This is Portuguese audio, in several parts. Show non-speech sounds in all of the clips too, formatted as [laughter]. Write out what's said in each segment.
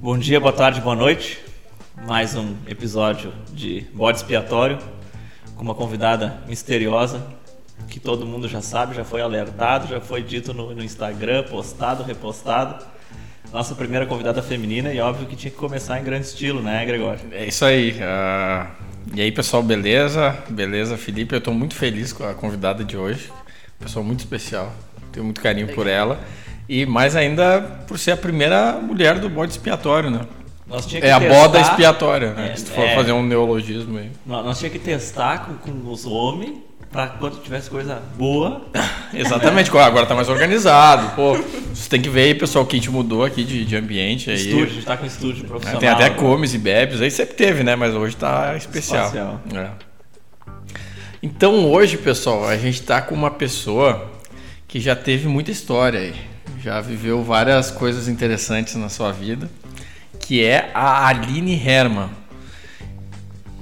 Bom dia, boa tarde, boa noite. Mais um episódio de Bode Expiatório com uma convidada misteriosa que todo mundo já sabe, já foi alertado, já foi dito no, no Instagram, postado, repostado. Nossa primeira convidada feminina e óbvio que tinha que começar em grande estilo, né, Gregório? É isso aí. Uh, e aí, pessoal, beleza? Beleza, Felipe? Eu estou muito feliz com a convidada de hoje. Pessoa muito especial. Tenho muito carinho por ela. E mais ainda por ser a primeira mulher do bode expiatório, né? é a boda expiatória, né? É, Se tu for é, fazer um neologismo aí. Nós, tínhamos que testar com, com os homens para quando tivesse coisa boa. [laughs] Exatamente, agora tá mais organizado. Pô, você tem que ver aí, pessoal, que a gente mudou aqui de, de ambiente. Aí. Estúdio, a gente tá com estúdio profissional. Tem até comes e bebes, aí sempre teve, né? Mas hoje tá especial. É. Então hoje, pessoal, a gente tá com uma pessoa que já teve muita história aí. Já viveu várias coisas interessantes na sua vida, que é a Aline Herman.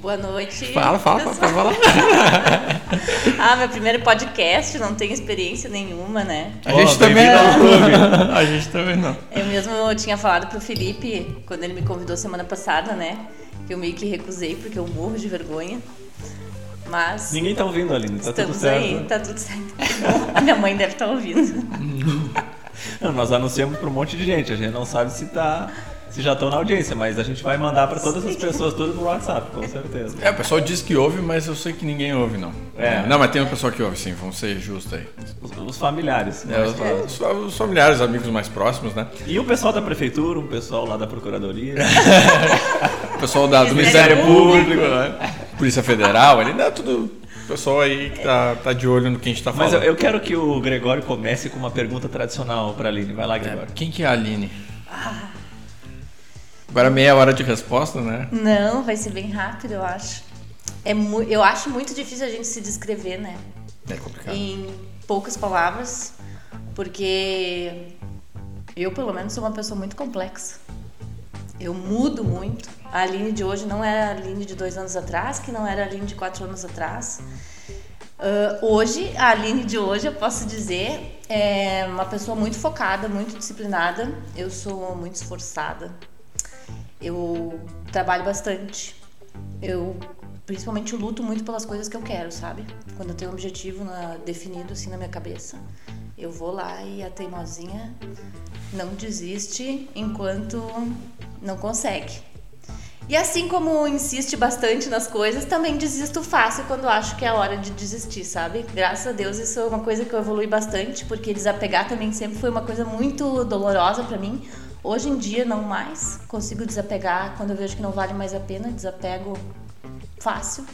Boa noite. Fala, fala, fala, fala. [laughs] ah, meu primeiro podcast, não tenho experiência nenhuma, né? A gente oh, também não. [laughs] a gente também não. Eu mesmo tinha falado pro Felipe, quando ele me convidou semana passada, né? Que eu meio que recusei, porque eu morro de vergonha. Mas. Ninguém tá ouvindo, Aline, tá tudo certo. Aí, tá tudo certo. A [laughs] minha mãe deve estar tá ouvindo. Não, [laughs] nós anunciamos para um monte de gente, a gente não sabe se tá se já estão na audiência, mas a gente vai mandar para todas as pessoas, tudo no WhatsApp, com certeza. É, o pessoal diz que ouve, mas eu sei que ninguém ouve, não. É. Não, mas tem uma pessoa que ouve, sim, vamos ser justos aí. Os, os familiares. É, os, os, familiares, amigos mais próximos, né? E o pessoal da prefeitura, o pessoal lá da procuradoria. [laughs] o pessoal da, do Ministério Público, né? Polícia Federal, ali, né? Tudo pessoal aí que tá, tá de olho no que a gente tá falando. Mas eu, eu quero que o Gregório comece com uma pergunta tradicional para a Aline. Vai lá, Gregório. É, quem que é a Aline? Ah. Agora meia hora de resposta, né? Não, vai ser bem rápido, eu acho. É eu acho muito difícil a gente se descrever, né? É complicado. Em poucas palavras, porque eu, pelo menos, sou uma pessoa muito complexa. Eu mudo muito. A Aline de hoje não era a Aline de dois anos atrás, que não era a Aline de quatro anos atrás. Uh, hoje, a Aline de hoje, eu posso dizer, é uma pessoa muito focada, muito disciplinada. Eu sou muito esforçada. Eu trabalho bastante. Eu principalmente luto muito pelas coisas que eu quero, sabe? Quando eu tenho um objetivo na, definido assim na minha cabeça, eu vou lá e a teimosinha não desiste enquanto não consegue. E assim como insiste bastante nas coisas, também desisto fácil quando acho que é a hora de desistir, sabe? Graças a Deus isso é uma coisa que eu evolui bastante, porque desapegar também sempre foi uma coisa muito dolorosa para mim. Hoje em dia não mais, consigo desapegar quando eu vejo que não vale mais a pena, desapego fácil.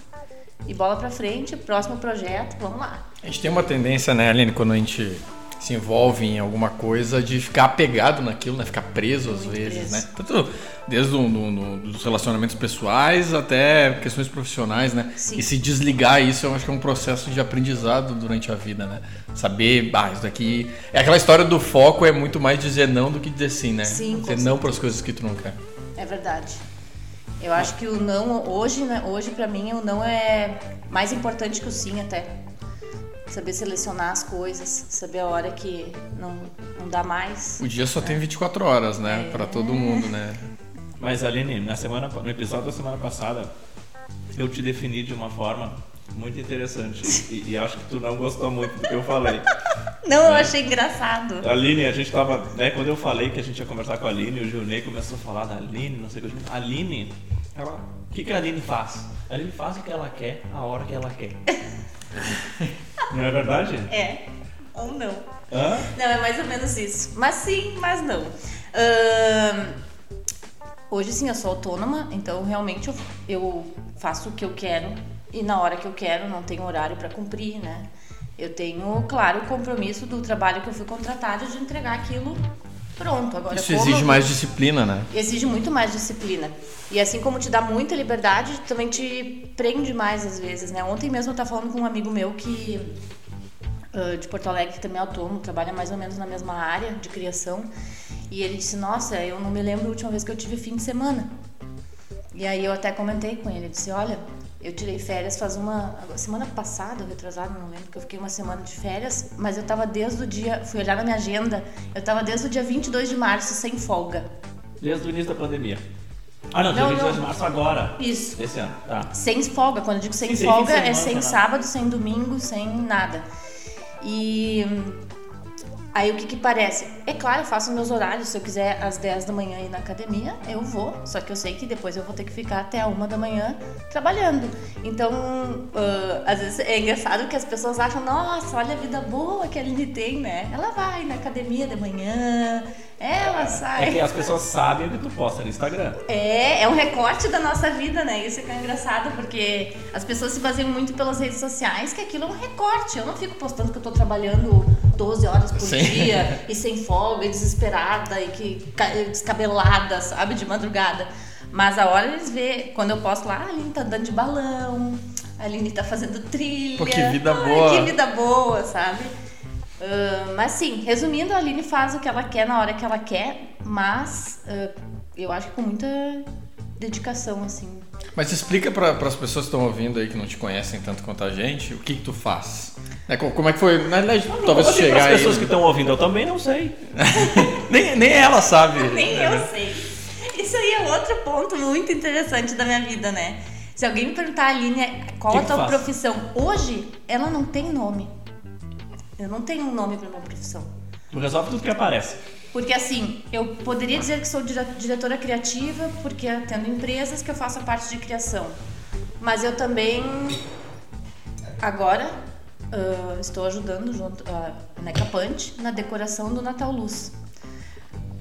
E bola para frente, próximo projeto, vamos lá. A gente tem uma tendência, né, Aline, quando a gente se envolve em alguma coisa de ficar apegado naquilo, né? Ficar preso às vezes, preso. né? Tanto desde os relacionamentos pessoais até questões profissionais, né? Sim. E se desligar isso, eu acho que é um processo de aprendizado durante a vida, né? Saber, ah, isso daqui... É aquela história do foco, é muito mais dizer não do que dizer sim, né? Sim, Dizer não para as coisas que tu não quer. É verdade. Eu acho que o não, hoje, né, hoje para mim, o não é mais importante que o sim até saber selecionar as coisas, saber a hora que não, não dá mais. O dia só tem 24 horas, né? É. Para todo mundo, né? Mas Aline, na semana, no episódio da semana passada, eu te defini de uma forma muito interessante. E, e, acho que tu não gostou muito do que eu falei. [laughs] Não, né? eu achei engraçado. Aline, a gente tava. Né, quando eu falei que a gente ia conversar com a Aline, o Gilney começou a falar da Aline, não sei o que. A Aline, ela. O que, que a Aline faz? A Aline faz o que ela quer, a hora que ela quer. [laughs] Não é verdade? É. Ou não. Hã? Não, é mais ou menos isso. Mas sim, mas não. Uh, hoje sim eu sou autônoma, então realmente eu, eu faço o que eu quero e na hora que eu quero, não tenho horário para cumprir, né? Eu tenho, claro, o compromisso do trabalho que eu fui contratada de entregar aquilo pronto. Agora, Isso exige mais disciplina, né? Exige muito mais disciplina. E assim como te dá muita liberdade, também te prende mais às vezes, né? Ontem mesmo eu estava falando com um amigo meu que de Porto Alegre, que também é autônomo, trabalha mais ou menos na mesma área de criação. E ele disse: Nossa, eu não me lembro a última vez que eu tive fim de semana. E aí eu até comentei com ele, disse: Olha, eu tirei férias faz uma. Semana passada, retrasada, não lembro, que eu fiquei uma semana de férias, mas eu tava desde o dia. Fui olhar na minha agenda, eu tava desde o dia 22 de março sem folga. Desde o início da pandemia. Ah, não, dia 22 de março agora. Isso. Esse ano, tá. Sem folga, quando eu digo sem Sim, sem folga, é semana, sem né? sábado, sem domingo, sem nada. E aí o que que parece? É claro, eu faço meus horários, se eu quiser às 10 da manhã ir na academia, eu vou, só que eu sei que depois eu vou ter que ficar até a uma da manhã trabalhando. Então, ah, às vezes é engraçado que as pessoas acham, nossa, olha a vida boa que a Aline tem, né? Ela vai na academia de manhã, ela sai. É que as pessoas sabem o que tu posta no Instagram. É, é um recorte da nossa vida, né? Isso que é engraçado, porque as pessoas se baseiam muito pelas redes sociais, que aquilo é um recorte. Eu não fico postando que eu tô trabalhando 12 horas por Sim. dia e sem folga, e desesperada e que ca- descabelada, sabe, de madrugada. Mas a hora eles vê, quando eu posto lá, "Ah, a Aline tá andando de balão, a Aline tá fazendo trilha. Pô, que vida boa. Que vida boa, sabe? Ah, mas sim, resumindo, a Aline faz o que ela quer na hora que ela quer, mas ah, eu acho que com muita dedicação, assim. Mas explica para as pessoas que estão ouvindo aí que não te conhecem tanto quanto a gente, o que, que tu faz? É, co- como é que foi? Na verdade, talvez Assim, chegar as aí. pessoas que estão ouvindo, eu também não sei. [laughs] nem, nem ela sabe. [laughs] Nem eu sei. Isso aí é outro ponto muito interessante da minha vida, né? Se alguém me perguntar, Aline, qual Que a tua faz? profissão? Hoje, ela não tem nome. Eu não tenho um nome para minha profissão. Tu resolve tudo que aparece. Porque assim, eu poderia dizer que sou dire- diretora criativa, porque atendo empresas que eu faço a parte de criação. Mas eu também, agora, ah, estou ajudando junto a Neca Punch na decoração do Natal Luz.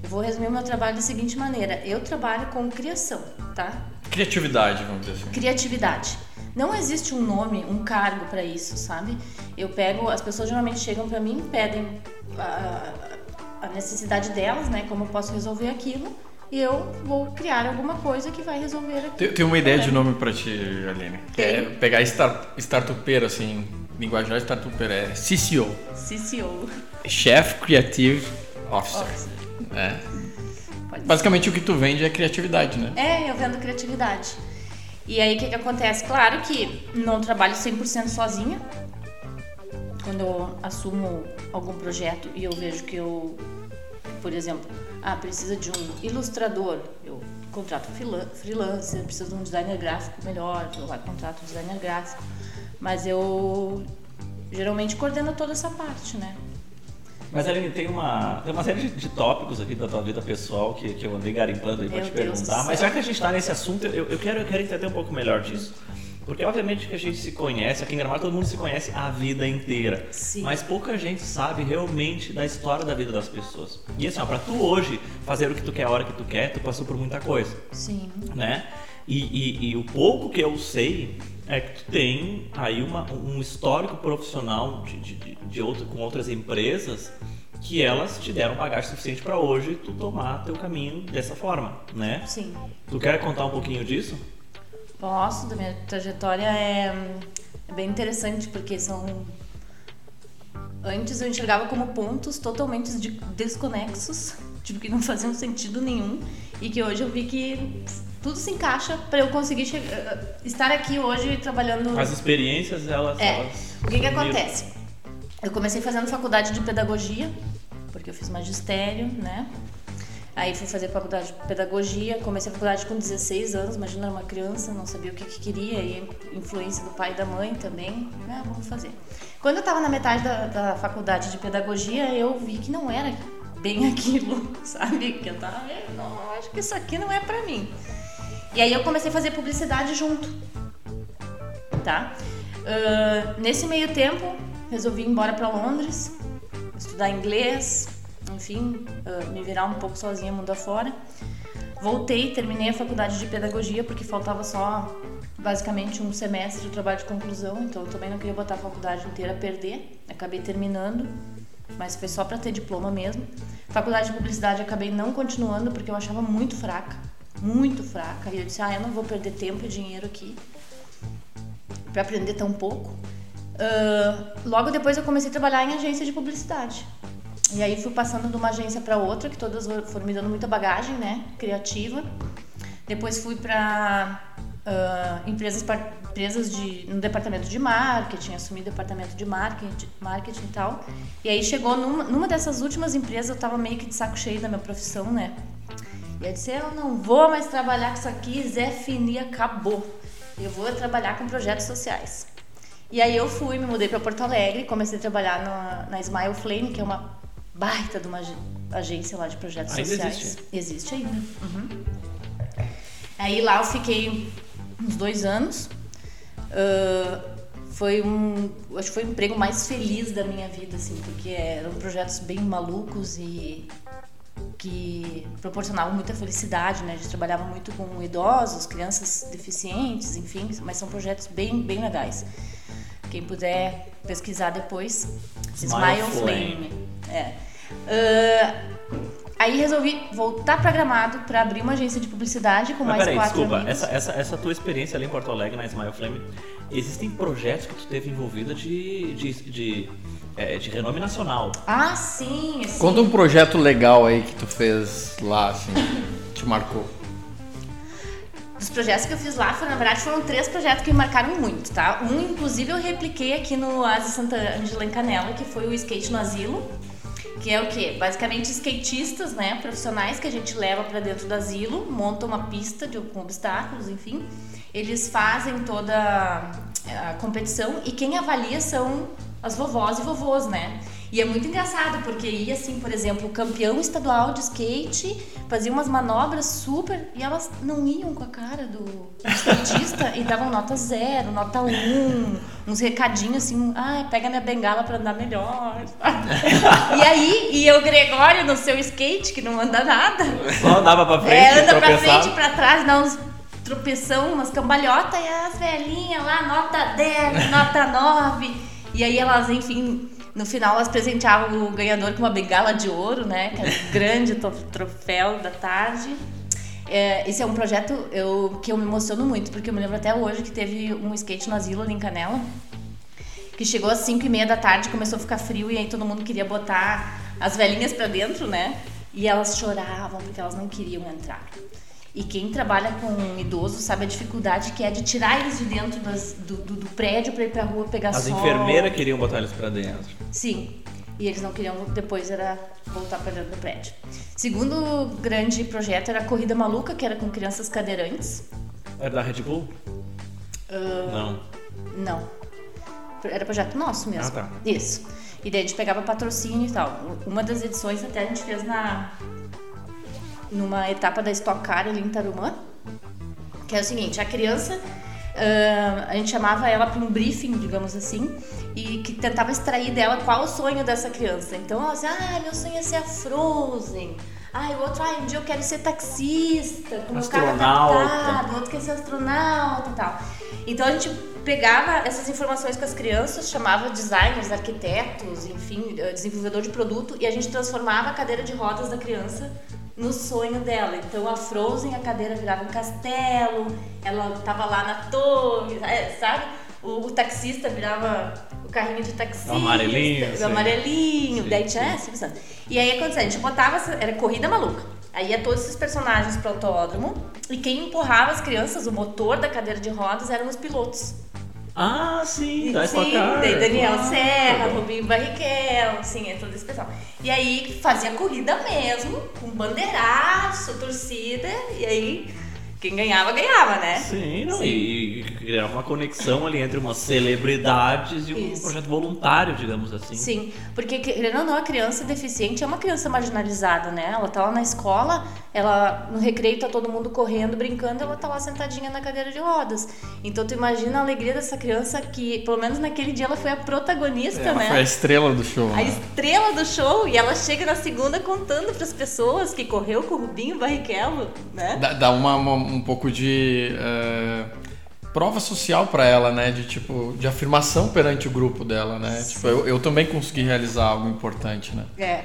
Vou resumir o meu trabalho da seguinte maneira: eu trabalho com criação, tá? Criatividade, vamos dizer assim. criatividade. Não existe um nome, um cargo para isso, sabe? Eu pego, as pessoas geralmente chegam para mim, pedem a, a necessidade delas, né? Como eu posso resolver aquilo, e eu vou criar alguma coisa que vai resolver aquilo. Tem, tem uma ideia de nome pra ti, Aline. Que é Tem. pegar start, startupeiro, assim, linguajar startupeiro. É CCO. CCO. Chef Creative Officer. Officer. É. Basicamente o que tu vende é criatividade, né? É, eu vendo criatividade. E aí o que, que acontece? Claro que não trabalho 100% sozinha. Quando eu assumo algum projeto e eu vejo que eu, por exemplo, ah, precisa de um ilustrador, eu contrato freela- freelancer, precisa de um designer gráfico melhor, eu lá contrato um designer gráfico. Mas eu geralmente coordeno toda essa parte, né? Mas Aline, tem uma, tem uma série de, de tópicos aqui da tua vida pessoal que, que eu andei garimpando aí pra Meu te Deus perguntar. Mas já que a gente tá nesse assunto, eu, eu, quero, eu quero entender um pouco melhor disso. Porque obviamente que a gente se conhece, aqui em Gramado todo mundo se conhece a vida inteira. Sim. Mas pouca gente sabe realmente da história da vida das pessoas. E assim, ó, pra tu hoje fazer o que tu quer a hora que tu quer, tu passou por muita coisa Sim. né? E, e- e o pouco que eu sei é que tu tem aí uma, um histórico profissional de, de, de- outro, com outras empresas que elas te deram bagagem suficiente para hoje tu tomar teu caminho dessa forma, né? Sim. Tu quer contar um pouquinho disso? Posso, da minha trajetória é, é bem interessante porque são. Antes eu enxergava como pontos totalmente de- desconexos, [laughs] tipo que não faziam sentido nenhum, e que hoje eu vi que tudo se encaixa para eu conseguir che- eh, estar aqui hoje trabalhando. As experiências, elas. É. elas O que, que acontece? Eu comecei fazendo faculdade de pedagogia, porque eu fiz magistério, né? Aí fui fazer faculdade de pedagogia, comecei a faculdade com 16 anos, imagina, era uma criança, não sabia o que, que queria, e influência do pai e da mãe também, ah, vamos fazer. Quando eu estava na metade da, da faculdade de pedagogia, eu vi que não era bem [laughs] aquilo, sabe? Que eu tava, "É, não, eu acho que isso aqui não é pra mim. E aí eu comecei a fazer publicidade junto, tá? Ah, nesse meio tempo, resolvi ir embora para Londres, estudar inglês, enfim, ah, me virar um pouco sozinha mundo afora. Voltei, terminei a faculdade de pedagogia porque faltava só basicamente um semestre de trabalho de conclusão, então eu também não queria botar a faculdade inteira a perder. Acabei terminando, mas foi só para ter diploma mesmo. Faculdade de publicidade acabei não continuando porque eu achava muito fraca, muito fraca. E eu disse: "Ah, eu não vou perder tempo e dinheiro aqui para aprender tão pouco". Ah, logo depois eu comecei a trabalhar em agência de publicidade. E aí fui passando de uma agência para outra, que todas foram me dando muita bagagem, né, criativa. Depois fui para empresas, par- empresas de, no departamento de marketing, assumi o departamento de marketing, marketing e tal. E aí chegou numa, numa dessas últimas empresas, eu tava meio que de saco cheio da minha profissão, né? E eu disse, eu não vou mais trabalhar com isso aqui, Zé Fini acabou. Eu vou trabalhar com projetos sociais. E aí eu fui, me mudei para Porto Alegre, comecei a trabalhar na, na Smile Flame, que é uma baita de uma agência lá de projetos ainda sociais. Existe. existe ainda. Uhum. Aí lá eu fiquei uns dois anos. Uh, foi um, acho que foi o emprego mais feliz da minha vida, assim, porque eram projetos bem malucos e que proporcionavam muita felicidade, né? A gente trabalhava muito com idosos, crianças deficientes, enfim, mas são projetos bem, bem legais. Quem puder pesquisar depois, Smile, Smile Flame. Flame. É. Uh, aí resolvi voltar para Gramado para abrir uma agência de publicidade com Mas mais peraí, quatro desculpa, amigos. essa, essa, essa tua experiência ali em Porto Alegre, na Smile Flame, existem projetos que tu teve envolvida de, de, de, é, de renome nacional. Ah, sim, sim. Conta um projeto legal aí que tu fez lá, assim, te marcou. Os projetos que eu fiz lá, foram, na verdade, foram três projetos que me marcaram muito, tá? Um, inclusive, eu repliquei aqui no Asa Santa Angela em Canela, que foi o skate no asilo, que é o quê? Basicamente skatistas, né, profissionais que a gente leva para dentro do asilo, montam uma pista de, com obstáculos, enfim. Eles fazem toda a competição e quem avalia são as vovós e vovôs, né? E é muito engraçado, porque ia assim, por exemplo, o campeão estadual de skate fazia umas manobras super e elas não iam com a cara do, do skatista e davam nota zero, nota um, uns recadinhos assim, ah, pega minha bengala pra andar melhor. [laughs] e aí, ia o Gregório no seu skate, que não anda nada. Só andava pra frente, É, anda pra frente, pra trás, dá uns tropeção, umas cambalhotas e as velhinhas lá, nota 10, nota 9. E aí elas, enfim, no final elas presenteavam o ganhador com uma bengala de ouro, né? Que era [laughs] o grande troféu da tarde. É, esse é um projeto eu, que eu me emociono muito, porque eu me lembro até hoje que teve um skate no asilo ali em Canela, que chegou às 5 e meia da tarde, começou a ficar frio e aí todo mundo queria botar as velhinhas pra dentro, né? E elas choravam porque elas não queriam entrar. E quem trabalha com idoso sabe a dificuldade que é de tirar eles de dentro das- do, do- do prédio pra ir pra rua pegar As sol. enfermeiras queriam botar eles pra dentro. Sim. E eles não queriam, depois era voltar para dentro do prédio. Segundo grande projeto era a Corrida Maluca, que era com crianças cadeirantes. Era da Red Bull? Ah, Não. Não. Era projeto nosso mesmo. Ah, tá. Isso. E daí a gente pegava patrocínio e tal. Uma das edições até a gente fez na numa etapa da Stock Car ali em Tarumã. Que é o seguinte, a criança, ah, a gente chamava ela para um briefing, digamos assim, e que tentava extrair dela qual o sonho dessa criança. Então ela dizia, ah, meu sonho é ser a Frozen. Ah, o outro, ah, um dia eu quero ser taxista, com meu carro adaptado, o outro quer ser astronauta e tal. Então a gente pegava essas informações com as crianças, chamava designers, arquitetos, enfim, eh, desenvolvedor de produto, e a gente transformava a cadeira de rodas da criança no sonho dela. Então a Frozen, a cadeira virava um castelo, ela tava lá na torre, é, sabe? O, o taxista virava o carrinho de taxista. O amarelinho, O amarelinho. Sim, Daí tinha Santos. E aí acontecia, a gente botava, essa- era corrida maluca. Aí ia todos esses personagens pro autódromo e quem empurrava as crianças, o motor da cadeira de rodas eram os pilotos. Ah, sim, Sim, daí Daniel Serra. Rubinho Barrichello, sim, é todo esse pessoal. E aí fazia corrida mesmo, com bandeiraço, torcida, e aí quem ganhava, ganhava, né? Sim, não, Sim. e, e criar uma conexão ali entre umas celebridades e um Isso. projeto voluntário, digamos assim. Sim, porque querendo ou não, a criança deficiente é uma criança marginalizada, né? Ela tá lá na escola, ela no recreio tá todo mundo correndo, brincando, ela tá lá sentadinha na cadeira de rodas. Então tu imagina a alegria dessa criança que, pelo menos naquele dia, ela foi a protagonista, Ela né? foi a estrela do show. A né? estrela do show e ela chega na segunda contando para as pessoas que correu com o Rubinho Barrichello, né? Dá, dá uma, uma- um pouco de é, prova social pra ela, né? De tipo, de afirmação perante o grupo dela, né? Tipo, eu, eu também consegui realizar algo importante, né? É.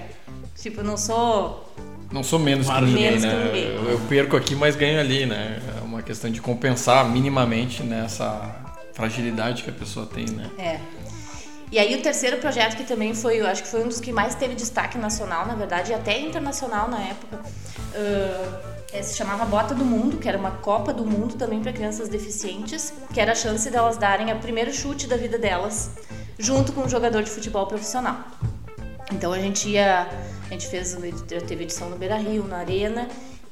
Tipo, não sou. Não sou menos que Menos ninguém, que né? ninguém. Eu, eu perco aqui, mas ganho ali, né? É uma questão de compensar minimamente nessa fragilidade que a pessoa tem, né? É. E aí o terceiro projeto que também foi, eu acho que foi um dos que mais teve destaque nacional, na verdade, e até internacional na época, ah, é, se chamava Bota do Mundo, que era uma Copa do Mundo também para crianças deficientes, que era a chance delas darem o primeiro chute da vida delas, junto com um jogador de futebol profissional. Então a gente ia, a gente fez, teve edição no Beira Rio, na Arena,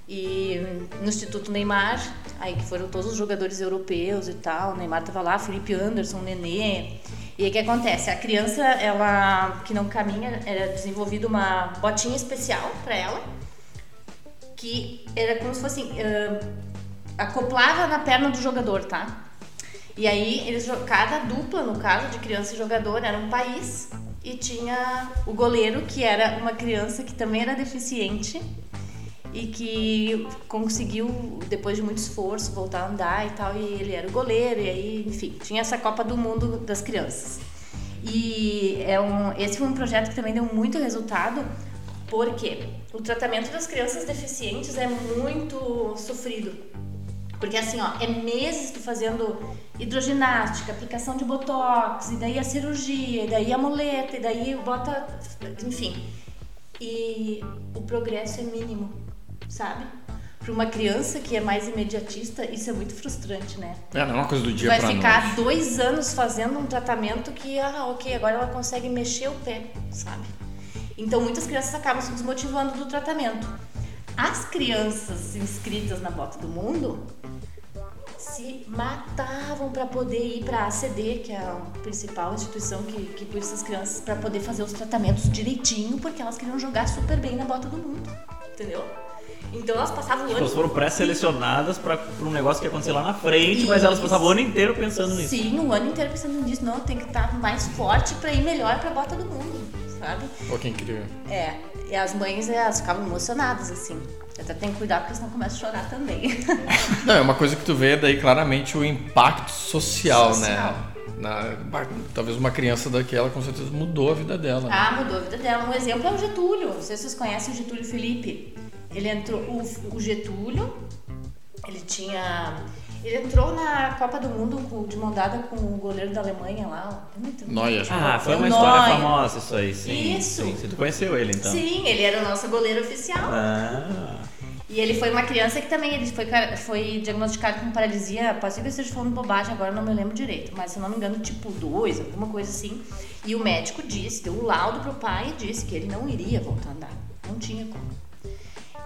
E no Instituto Neymar, aí que foram todos os jogadores europeus e tal, o Neymar tava lá, Felipe Anderson, Nenê. E aí o que acontece? A criança, ela que não caminha, era desenvolvida uma botinha especial para ela, que era como se fosse uh, acoplava na perna do jogador, tá? E aí eles cada dupla, no caso de criança e jogador, era um país e tinha o goleiro que era uma criança que também era deficiente e que conseguiu depois de muito esforço voltar a andar e tal e ele era o goleiro e aí enfim tinha essa Copa do Mundo das crianças e é um, esse foi um projeto que também deu muito resultado porque o tratamento das crianças deficientes é muito sofrido porque assim, ó, é meses tu fazendo hidroginástica, aplicação de botox, e daí a cirurgia, e daí a muleta, e daí bota. Enfim. E o progresso é mínimo, sabe? Para uma criança que é mais imediatista, isso é muito frustrante, né? É, não é uma coisa do dia Vai pra ficar noite. dois anos fazendo um tratamento que, ah, ok, agora ela consegue mexer o pé, sabe? Então muitas crianças acabam se desmotivando do tratamento. As crianças inscritas na Bota do Mundo se matavam para poder ir para a ACD, que é a principal instituição que, que cuida dessas crianças, para poder fazer os tratamentos direitinho, porque elas queriam jogar super bem na Bota do Mundo, entendeu? Então elas passavam o ano elas foram pré-selecionadas para um negócio que ia acontecer lá na frente, mas elas Isso. passavam o ano inteiro pensando nisso. Sim, o ano inteiro pensando nisso. Não, tem que estar mais forte para ir melhor para a Bota do Mundo, sabe? Pô, que incrível. É, e as mães, elas ficavam emocionadas, assim. Até tem que cuidar, porque senão começa a chorar também. [laughs] Não, é uma coisa que tu vê daí claramente o impacto social, Social. né? Na, talvez uma criança daquela com certeza mudou a vida dela. né? ah, mudou a vida dela. Um exemplo é o Getúlio. Não sei se vocês conhecem o Getúlio Felipe. Ele entrou... O, o Getúlio, ele tinha... Ele entrou na Copa do Mundo de mão dada com o goleiro da Alemanha lá. Neuer. Ah, foi uma história famosa isso aí, sim. Isso. Sim, sim. Tu conheceu ele então? Sim, ele era o nosso goleiro oficial. Ah, E ele foi uma criança que também ele foi, foi diagnosticado com paralisia, ser que eu esteja falando bobagem, agora não me lembro direito, mas se eu não me engano, tipo 2, alguma coisa assim. E o médico disse, deu um laudo pro pai e disse que ele não iria voltar a andar. Não tinha como.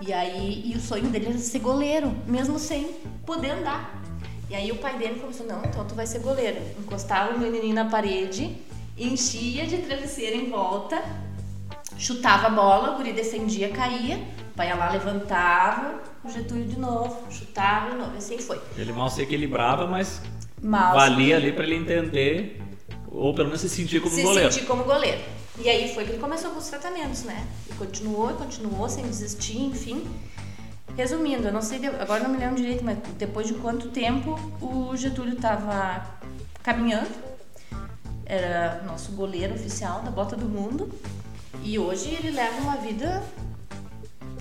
E aí, e o sonho dele era ser goleiro, mesmo sem poder andar. E aí o pai dele começou, não, então tu vai ser goleiro. Encostava o menininho na parede, enchia de travesseiro em volta, chutava a bola, o guri defendia, caía, o pai ia lá, levantava, o Getúlio de novo, chutava de novo, e assim foi. ele mal se equilibrava, mas Mal valia ali para ele entender, ou pelo menos se sentir como se goleiro. sentir como goleiro. E aí foi que ele começou com os tratamentos, né? E continuou, continuou, sem desistir, enfim. Resumindo, eu não sei, agora não me lembro direito, mas depois de quanto tempo o Getúlio estava caminhando, era nosso goleiro oficial da Bota do Mundo, e hoje ele leva uma vida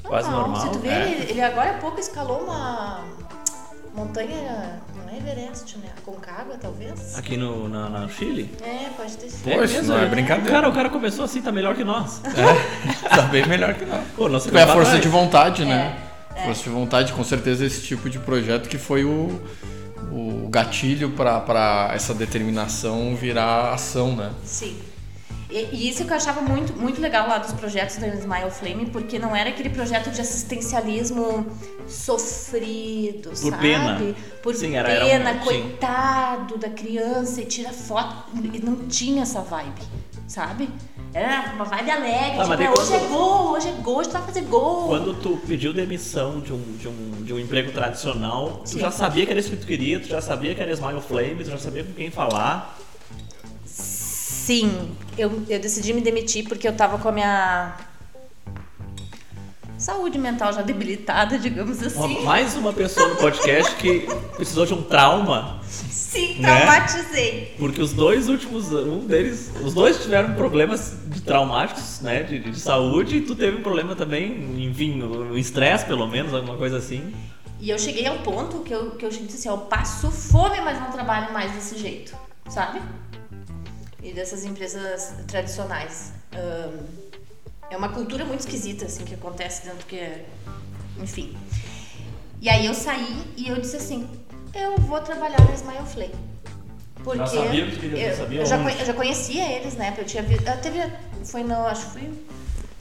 Quase normal, Se tu vê, é. ele, ele agora há pouco escalou uma montanha, não é Everest, né? Aconcagua, talvez? Aqui no na, na Chile? É, pode ter sido. Poxa, mesmo, não é né? brincadeira. Cara, o cara começou assim, tá melhor que nós. É, [laughs] tá bem melhor que não. Pô, nós É a força de vontade, né? É. Força de vontade, com certeza esse tipo de projeto que foi o, o gatilho para essa determinação virar ação, né? Sim. E, e isso que eu achava muito, muito legal lá dos projetos da Smile Flame, porque não era aquele projeto de assistencialismo sofrido, Por sabe? pena. Por Sim, era- pena, era um- sim. coitado da criança e tira foto. E não tinha essa vibe, sabe? Era uma vibe alegre, Ah, tipo, "Ah, hoje é gol, hoje é gol, hoje tu vai fazer gol. Quando tu pediu demissão de um, de um, de um emprego tradicional, tu Sim. já sabia que era isso que tu queria, tu já sabia que era Smile Flame, tu já sabia com quem falar. Sim, eu, eu decidi me demitir porque eu tava com a minha saúde mental já debilitada, digamos assim. mais uma pessoa no podcast que precisou de um trauma, Sim, Né? traumatizei. porque os dois últimos, um deles, os dois tiveram problemas de traumáticos, né, de, de saúde, e tu teve um problema também, enfim, no estresse pelo menos, alguma coisa assim. E eu cheguei ao ponto que eu, que eu disse assim, eu passo fome, mas não trabalho mais desse jeito, sabe? E dessas empresas tradicionais. Ahn, é uma cultura muito esquisita, assim, que acontece dentro que é... Enfim. E aí eu saí e eu disse assim, eu vou trabalhar na Smile Flame. Porque sabia o que eu, já sabia eu, já, conhe- eu já conhecia eles, né? Eu tinha visto. Eu teve. Foi no. Acho que foi.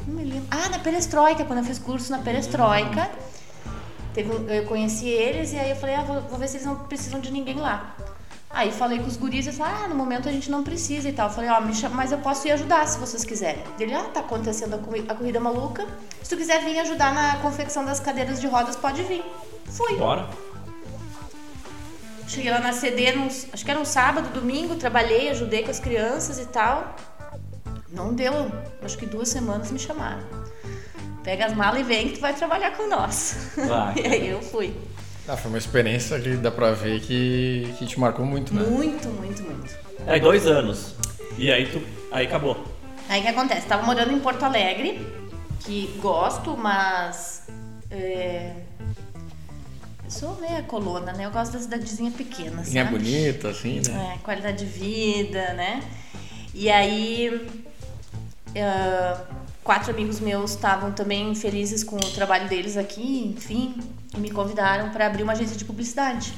Não me lembro. Ah, na Perestroika, quando eu fiz curso na Perestroika. teve um- eu conheci eles e aí eu falei, ah, vou, vou ver se eles não precisam de ninguém lá. Aí falei com os guris e eles falaram, ah, no momento a gente não precisa e tal. Eu falei, ó, chama, mas eu posso ir ajudar se vocês quiserem. Ele, ah, tá acontecendo a, corri- a corrida maluca. Se tu quiser vir ajudar na confecção das cadeiras de rodas, pode vir. Fui. Bora. Cheguei lá na CD, num- acho que era um sábado, domingo, trabalhei, ajudei com as crianças e tal. Não deu, acho que duas semanas me chamaram. Pega as malas e vem que tu vai trabalhar com nós. Vai. [laughs] e aí eu fui. Ah, foi uma experiência que dá pra ver que, que te marcou muito, né? Muito, muito, muito. Aí dois anos. E aí tu. Aí acabou. Aí o que acontece? Tava morando em Porto Alegre, que gosto, mas. É... Eu sou meia colona, né? Eu gosto da cidadezinha pequena, Sim, é bonita, assim, né? É, qualidade de vida, né? E aí, ah, quatro amigos meus estavam também felizes com o trabalho deles aqui, enfim, e me convidaram para abrir uma agência de publicidade,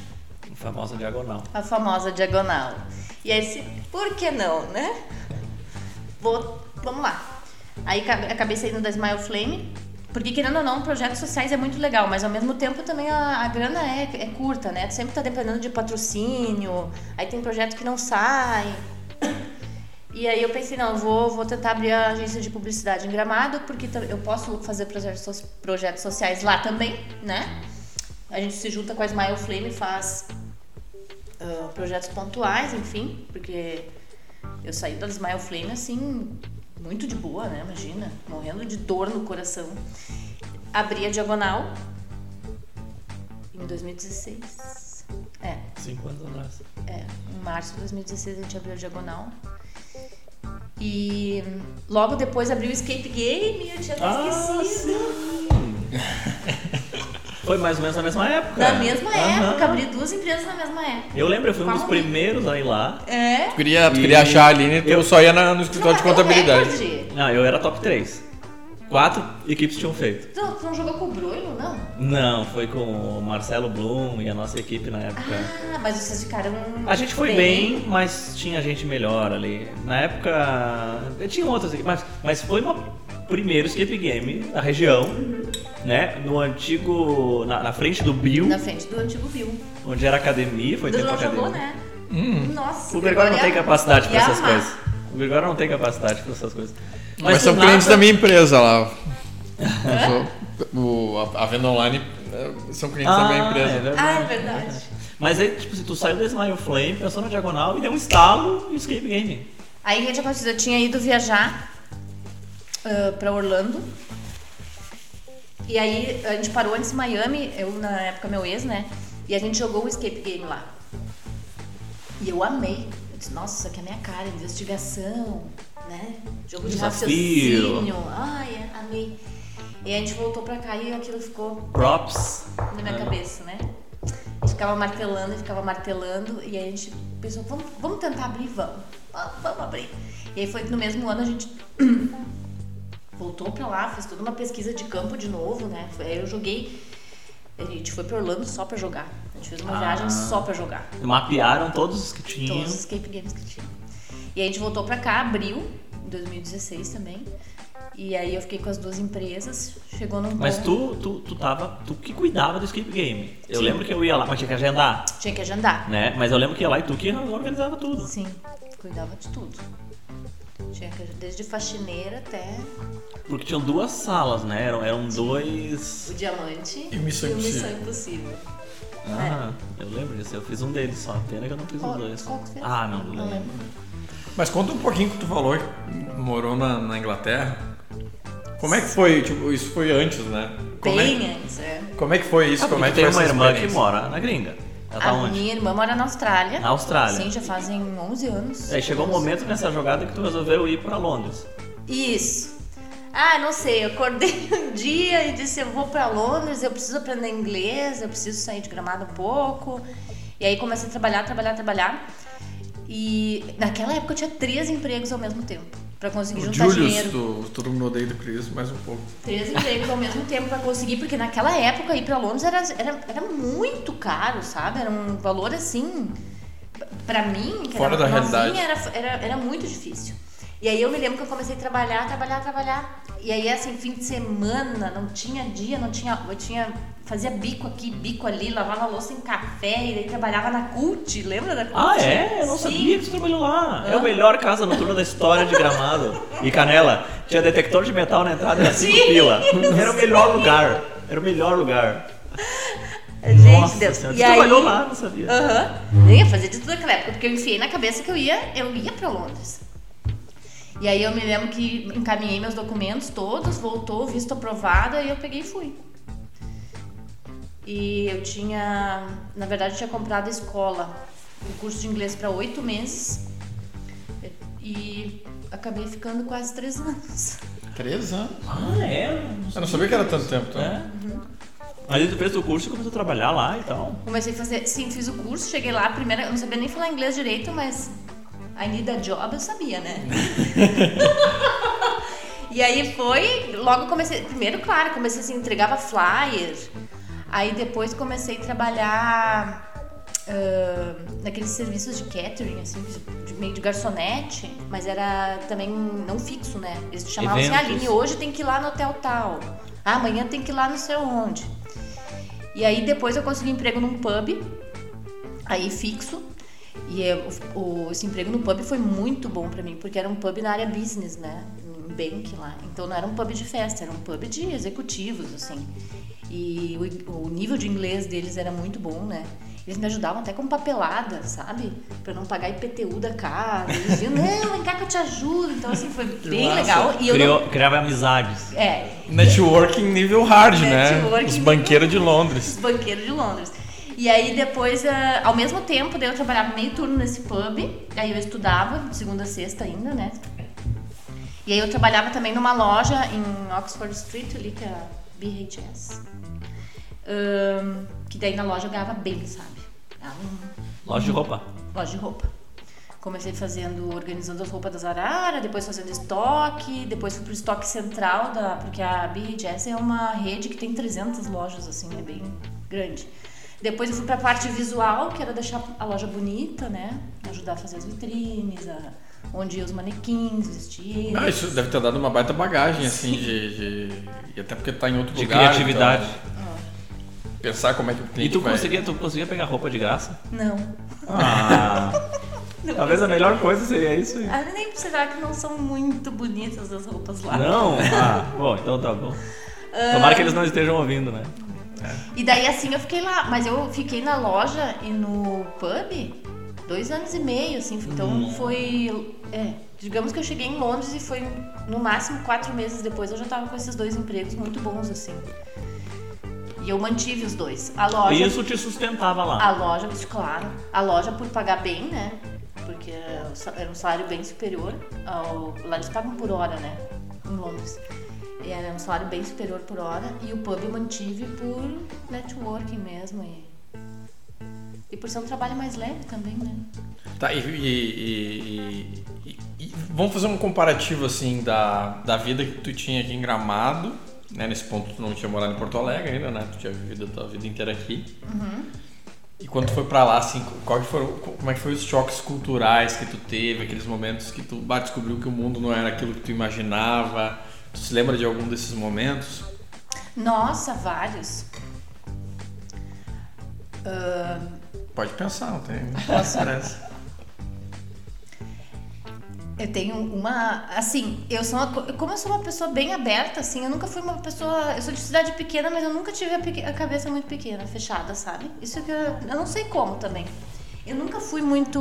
A famosa diagonal. a famosa Diagonal. E aí, se, por que não, né? Vou, vamos lá. Aí ca- acabei saindo da Smile Flame, porque querendo ou não, projetos sociais é muito legal, mas ao mesmo tempo também a, a grana é, é curta, né? Tu sempre tá dependendo de patrocínio, aí tem projeto que não sai. E aí eu pensei, não, eu vou, vou tentar abrir a agência de publicidade em Gramado, porque eu posso fazer projetos, projetos sociais lá também, né? A gente se junta com a Smile Flame faz ah, projetos pontuais, enfim, porque eu saí da Smile Flame assim, muito de boa, né? Imagina, morrendo de dor no coração. Abri a diagonal em 2016. É, Cinco anos atrás. é, em março de 2016 a gente abriu a diagonal. E logo depois abriu o Escape Game, eu tinha até Ah, esquecido. Foi mais ou menos na mesma época. Na mesma Aham. época, abri duas empresas na mesma época. Eu lembro, eu fui um dos primeiros a ir lá. É. Tu queria, tu queria achar a Aline, tu eu- só ia na- no escritório de bateu contabilidade. recorde. Não, eu era top 3. Quatro equipes tinham feito. Tu, tu não jogou com o Bruno, não? Não, foi com o Marcelo Blum e a nossa equipe na época. Ah, mas vocês ficaram. A gente foi bem, mas tinha gente melhor ali. Na época, tinha outras, mas, mas foi uma primeiro escape game da região, né? No antigo, na, na frente do Bill, Na frente do antigo Bill. onde era academia, foi Tu tempo não jogou, academia. né? Hum. Nossa. O Gregório não tem capacidade para essas coisas. O Gregório não tem capacidade para essas coisas. Mas, do são nada- clientes da minha empresa lá. Sou- o- a, a venda online eh, são clientes da minha Ah, empresa. é verdade. Ah, é verdade. Mas aí, tipo, se tu saiu da Smile Flame, pensou na diagonal e deu um estalo e escape game. Aí o que tinha acontecido? Eu tinha ido viajar ah, pra Orlando. E aí a gente parou antes em Miami, eu na época meu ex, né? E a gente jogou o escape game lá. E eu amei. Disse, nossa, isso aqui é minha cara, investigação, né? Jogo de Desafio. raciocínio. Ai, é, amei. E a gente voltou pra cá e aquilo ficou Props. na minha cabeça, né? A gente ficava martelando e ficava martelando, e aí a gente pensou, vamos, vamos tentar abrir, vamos, vamos, vamos abrir. E aí foi que no mesmo ano a gente [clears throat] voltou pra lá, fez toda uma pesquisa de campo de novo, né? Aí eu joguei, a gente foi pra Orlando só pra jogar. A gente fez uma Ah. viagem só pra jogar. Mapearam todos os que tinham. Todos os escape games que tinha. E aí a gente voltou pra cá, abriu, em 2016 também. E aí eu fiquei com as duas empresas, chegou num Mas ponto- tu, tu, tu tava. Tu que cuidava do escape game. Eu Sim. lembro que eu ia lá, mas tinha que agendar, Tinha que agendar. né? Mas eu lembro que ia lá e tu que organizava tudo. Sim, cuidava de tudo. Tinha que, desde faxineira até Porque tinham duas salas, né? Eram, eram dois. o diamante E o Missão Impossível. Impossível. Ah, eu lembro disso. Eu fiz um deles só. Pena que eu não fiz Qual- os dois. qual que? Ah, não, não lembro. lembro. Mas conta um pouquinho que tu falou que morou na, na Inglaterra. Como é que foi? Tipo, isso foi antes, né? Como é, Bem antes, é. como é que foi isso? Ah, como é que tem foi uma irmã que mora na gringa. Ela tá A onde? minha irmã mora na Austrália. Na Austrália. Sim, já fazem 11 anos. Aí chegou um momento nessa jogada que tu resolveu ir pra Londres. Isso. Ah, não sei, eu acordei [laughs] um dia e disse, eu vou pra Londres, eu preciso aprender inglês, eu preciso sair de gramado um pouco. E aí comecei a trabalhar, trabalhar, trabalhar. E naquela época eu tinha três empregos ao mesmo tempo. Pra conseguir O juntar Julius, dinheiro. do Todo Mundo Odeia do Chris, mais um pouco. Três empregos ao mesmo tempo pra conseguir, porque naquela época ir pra Londres era, era, era muito caro, sabe? Era um valor assim. Pra mim, que Fora era da novinha, realidade. Era, era, era muito difícil. E aí eu me lembro que eu comecei a trabalhar, trabalhar, trabalhar. E aí, assim, fim de semana, não tinha dia, não tinha. Eu tinha. Fazia bico aqui, bico ali, lavava louça em café, e daí trabalhava na CUT, lembra da CUT? Ah, é? Eu não Sim. sabia que você trabalhou lá. É a melhor casa noturna da história de Gramado. E Canela. Tinha detector de metal na entrada, era 5 Sim. pila. Era o melhor lugar. Era o melhor lugar. Gente, Nossa Deus. Senhora, E você aí, trabalhou lá, não sabia. Aham. Eu ia fazer de tudo naquela época, porque eu enfiei na cabeça que eu ia, eu ia pra Londres. E aí eu me lembro que encaminhei meus documentos todos, voltou, visto aprovado, aí eu peguei e fui. E eu tinha, na verdade, eu tinha comprado a escola, o curso de inglês para oito meses. E acabei ficando quase três anos. Três anos. Ah, é? Eu não sabia que era tanto tempo. Então. É. Aí tu fez o curso e começou a trabalhar lá e tal. Comecei a fazer, sim, fiz o curso, cheguei lá, primeira, eu não sabia nem falar inglês direito, mas I need a job eu sabia, né? [laughs] e aí foi, logo comecei, primeiro, claro, comecei assim, entregava flyer, aí depois comecei a trabalhar ah, naqueles serviços de catering, assim, de, meio de garçonete, mas era também não fixo, né? Eles te chamavam assim, Eventos. Aline, hoje tem que ir lá no hotel tal, ah, amanhã tem que ir lá não sei onde. E aí depois eu consegui emprego num pub, aí fixo. E é, o, o- esse emprego no pub foi muito bom pra mim, porque era um pub na área business, né? Em bank lá. Então não era um pub de festa, era um pub de executivos, assim. E o, o nível de inglês deles era muito bom, né? Eles me ajudavam até com papelada, sabe? Pra não pagar IPTU da casa. Eles diziam, não, [laughs] vem cá que eu te ajudo. Então, assim, foi bem massa. legal. E eu Criou, não... Criava amizades. É, Networking nível hard, né? Networking Os nível banqueiros de Londres. os banqueiros de Londres. E aí depois, ah, ao mesmo tempo, daí eu trabalhava meio turno nesse pub, aí eu estudava, de segunda a sexta ainda, né? E aí eu trabalhava também numa loja em Oxford Street, ali, que é a BHS. Ahn, que daí na loja eu ganhava bem, sabe? Um- Loja de roupa. loja de roupa. Comecei fazendo, organizando as roupas da Zarara, depois fazendo estoque, depois fui pro estoque central, da, porque a BHS é uma rede que tem 300 lojas, assim, é bem grande. Depois eu fui pra parte visual, que era deixar a loja bonita, né? Ajudar a fazer as vitrines, a, onde ia os manequins, vestir. Ah, isso deve ter dado uma baita bagagem, assim, de, de- E até porque tá em outro De lugar. criatividade. então, pensar como é que o E cliente tu vai... conseguia, tu conseguia pegar roupa de graça? Não. Ah, [laughs] Não talvez a melhor coisa seria isso. aí. Ah, nem será que não são muito bonitas as roupas lá. Não? [laughs] Ah, bom, então tá bom. Tomara que eles não estejam ouvindo, né? E daí assim eu fiquei lá, mas eu fiquei na loja e no pub dois anos e meio, assim, então foi. É, digamos que eu cheguei em Londres e foi no máximo quatro meses depois eu já tava com esses dois empregos muito bons, assim. E eu mantive os dois. A loja. E isso te sustentava lá. A loja, claro. A loja por pagar bem, né? Porque era um salário bem superior. Ao, lá eles pagam por hora, né? Em Londres. Era um salário bem superior por hora. E o pub eu mantive por networking mesmo. E, e por ser um trabalho mais leve também, né? Tá, e, e- e- e- vamos fazer um comparativo assim da, da vida que tu tinha aqui em Gramado, né? Nesse ponto tu não tinha morado em Porto Alegre ainda, né? Tu tinha vivido a tua vida inteira aqui. E quando tu foi pra lá, assim, qual que foram, como é que foi os choques culturais que tu teve, aqueles momentos que tu bah, descobriu que o mundo não era aquilo que tu imaginava? Tu se lembra de algum desses momentos? Nossa, vários. Ah, Pode pensar, não tem [laughs] pressa. Eu tenho uma. Assim, eu sou uma, co- como eu sou uma pessoa bem aberta, assim, eu nunca fui uma pessoa. Eu sou de cidade pequena, mas eu nunca tive a, peque- a cabeça muito pequena, fechada, sabe? Isso que eu, eu não sei como também. Eu nunca fui muito.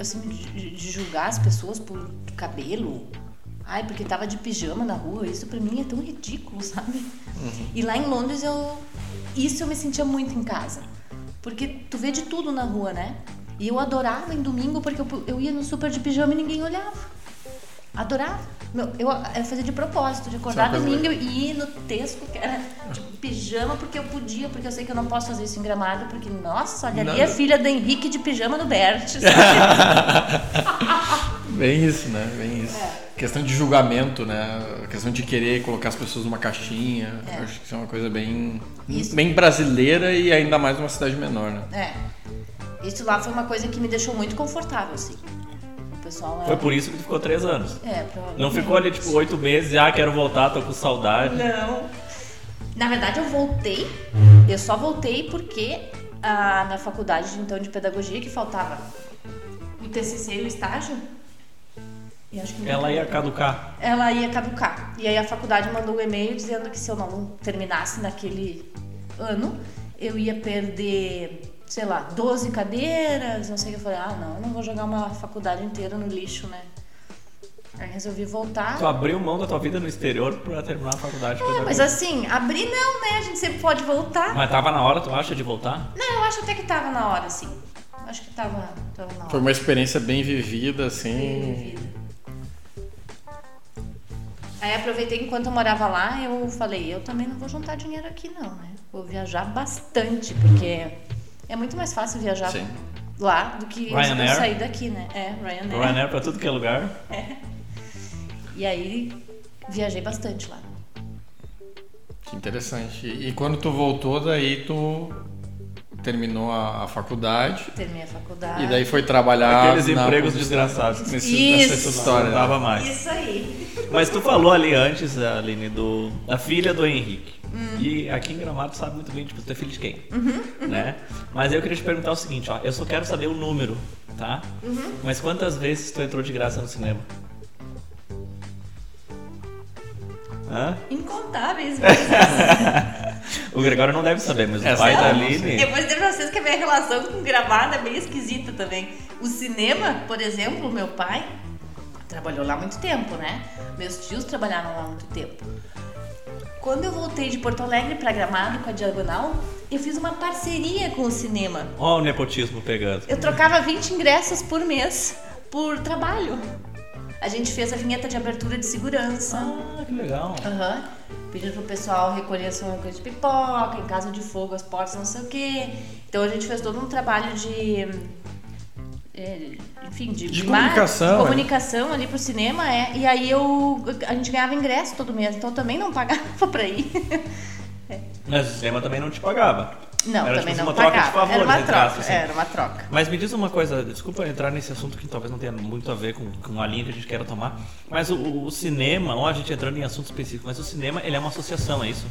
Assim, de, de julgar as pessoas por cabelo. Ai, porque tava de pijama na rua. Isso pra mim é tão ridículo, [laughs] sabe? E lá em Londres eu. Isso eu me sentia muito em casa. Porque tu vê de tudo na rua, né? E eu adorava em domingo porque eu, eu ia no super de pijama e ninguém olhava. Adorava. Meu, eu, eu fazia de propósito, de acordar domingo e ir no Tesco, que era de pijama, porque eu podia, porque eu sei que eu não posso fazer isso em gramado, porque, nossa, olha ali Não. a filha do Henrique de pijama no Bert. [laughs] [laughs] Bem isso, né? Bem isso. Questão de julgamento, né? A questão de querer colocar as pessoas numa caixinha. É. Eu Acho que isso é uma coisa bem, Isso. bem brasileira e ainda mais numa cidade menor, né? É. Isso lá foi uma coisa que me deixou muito confortável, assim. pessoal é... Foi por isso que tu ficou três anos. É, provavelmente. Não ficou ali, tipo, oito meses e, ah, quero voltar, tô com saudade. Não. Na verdade, eu voltei. Eu só voltei porque a, na faculdade então de pedagogia que faltava o TCC e o estágio. E acho que Ela ia caducar. ela ia caducar. E aí a faculdade mandou um e-mail dizendo que se eu não terminasse naquele ano, eu ia perder, sei lá, 12 cadeiras, não sei o que. Eu falei, ah, não, não vou jogar uma faculdade inteira no lixo, né? Aí resolvi voltar. Tu abriu mão da tua vida no exterior pra terminar a faculdade. de É, mas assim, abrir não, né? A gente sempre pode voltar. Mas tava na hora, tu acha, de voltar? Não, eu acho até que tava na hora, sim. Acho que tava, tava na hora. Foi uma experiência bem vivida, assim. Vida. Aí aproveitei enquanto eu morava lá, eu falei, eu também não vou juntar dinheiro aqui não, né? Vou viajar bastante, porque é muito mais fácil viajar Sim. lá do que Ryanair? sair daqui, né? É, Ryanair. Ryanair pra tudo que é lugar. E aí viajei bastante lá. Que interessante. E quando tu voltou, daí tu terminou a, a faculdade Terminei a faculdade. e daí foi trabalhar Aqueles na empregos desgraçados. nesse- Isso. nessa história. Não dava mais. Isso aí. Mas tu falou ali antes, Aline, do, da filha do Henrique. Hum. E aqui em Gramado tu sabe muito bem, tipo, tu é filho de quem? Uhum, Né? Mas eu queria te perguntar o seguinte, ó. Eu só quero saber o número, tá? Uhum. Mas quantas vezes tu entrou de graça no cinema? Hã? Incontáveis vezes. [laughs] O Gregório não deve saber, mas o pai da não Aline... Eu vou dizer pra vocês que a minha relação com gravada é bem esquisita também. O cinema, por exemplo, meu pai trabalhou lá muito tempo, né? Meus tios trabalharam lá muito tempo. Quando eu voltei de Porto Alegre pra Gramado com a Diagonal, eu fiz uma parceria com o cinema. Ó o nepotismo pegando. Eu trocava 20 ingressos por mês por trabalho. A gente fez a vinheta de abertura de segurança. Ah, que legal. Aham. Pedindo pro pessoal recolher coisa de pipoca, em caso de fogo, as portas, não sei o quê. Então a gente fez todo um trabalho de. é, enfim, de, De mar- comunicação, de é. comunicação ali pro cinema, é. E aí eu. A gente ganhava ingresso todo mês, então eu também não pagava [laughs] pra ir. Mas o cinema também não te pagava. Não, Era também tipo não uma troca de pagava. favores, era uma troca. aspas, assim. Era uma troca. Mas me diz uma coisa, desculpa entrar nesse assunto que talvez não tenha muito a ver com, com a linha que a gente queira tomar, mas o, o cinema, ou a gente entrando em assunto específico, mas o cinema ele é uma associação, é isso?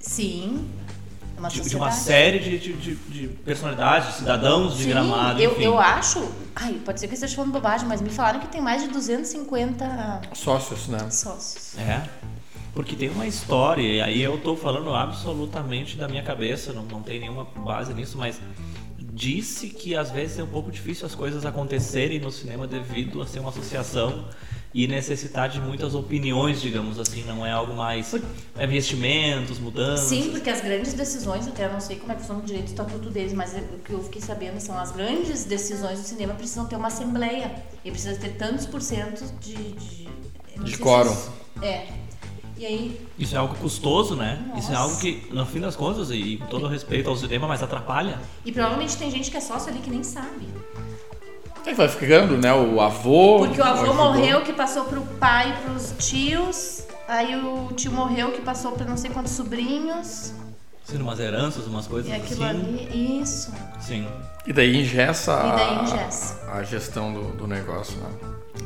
Sim. É uma De, de uma série de, de, de- de personalidades, de cidadãos de Sim, gramado, eu, enfim. eu acho. Ai, pode ser que eu esteja falando bobagem, mas me falaram que tem mais de 250 Sócios, né? sócios. É. Porque tem uma história, e aí eu tô falando absolutamente da minha cabeça, não, não tem nenhuma base nisso, mas disse que às vezes é um pouco difícil as coisas acontecerem no cinema devido a ser uma associação e necessitar de muitas opiniões, digamos assim, não é algo mais é investimentos, mudanças. Sim, porque as grandes decisões, até eu não sei como é que funciona direito o estatuto deles, mas o que eu fiquei sabendo são as grandes decisões do cinema precisam ter uma assembleia e precisa ter tantos por cento de. De, De se quórum. isso- É. E aí, Isso é algo custoso, né? Isso é Nossa. algo que, no fim das contas, e com todo o respeito ao cinema, mas atrapalha. e provavelmente tem gente que é sócio ali que nem sabe. É que vai ficando, né? O avô. Porque o avô ajudou. morreu, que passou pro pai e pros tios. Aí o tio morreu, que passou pra não sei quantos sobrinhos. Sendo umas heranças, umas coisas E aquilo assim. ali. Isso. Sim. E daí ingessa, E daí a- engessa. a, gestão do, do negócio, né?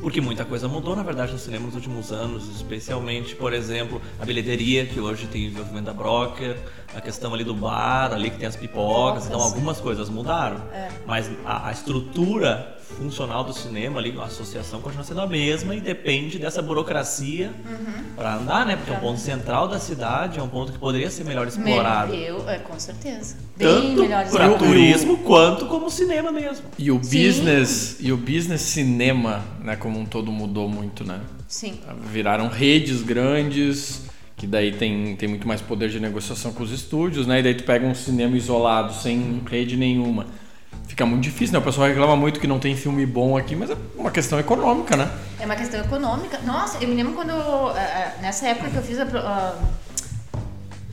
Porque muita coisa mudou, na verdade, no cinema nos últimos anos, especialmente, por exemplo, a bilheteria, que hoje tem envolvimento da broker, a questão ali do bar, ali que tem as pipocas, então algumas coisas mudaram. É. Mas a, a estrutura funcional do cinema ali, a associação continua sendo a mesma e depende dessa burocracia Uhum. para andar, né? Porque é um ponto central da cidade, é um ponto que poderia ser melhor explorado. Eu, é, com certeza. Bem Tanto melhor para turismo quanto como cinema mesmo. E o Sim. business e o business cinema, né, como um todo mudou muito, né? Sim. Viraram redes grandes, que daí tem, tem muito mais poder de negociação com os estúdios, né? E daí tu pega um cinema isolado, sem rede nenhuma. Fica muito difícil, né? O pessoal reclama muito que não tem filme bom aqui, mas é uma questão econômica, né? É uma questão econômica. Nossa, eu me lembro quando. eu, ah, ah, nessa época que eu fiz a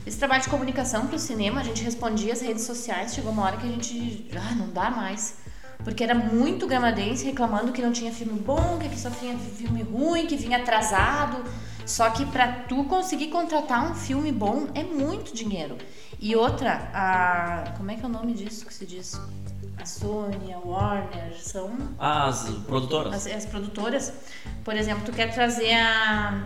esse trabalho de comunicação pro cinema, a gente respondia as redes sociais. Chegou uma hora que a gente. Ah, não dá mais. Porque era muito gramadense reclamando que não tinha filme bom, que só tinha filme ruim, que vinha atrasado. Só que pra tu conseguir contratar um filme bom é muito dinheiro. E outra, a. Como é que é o nome disso que se diz? A Sony, a Warner, são Ah, as produtoras? as, as produtoras. Por exemplo, tu quer trazer a,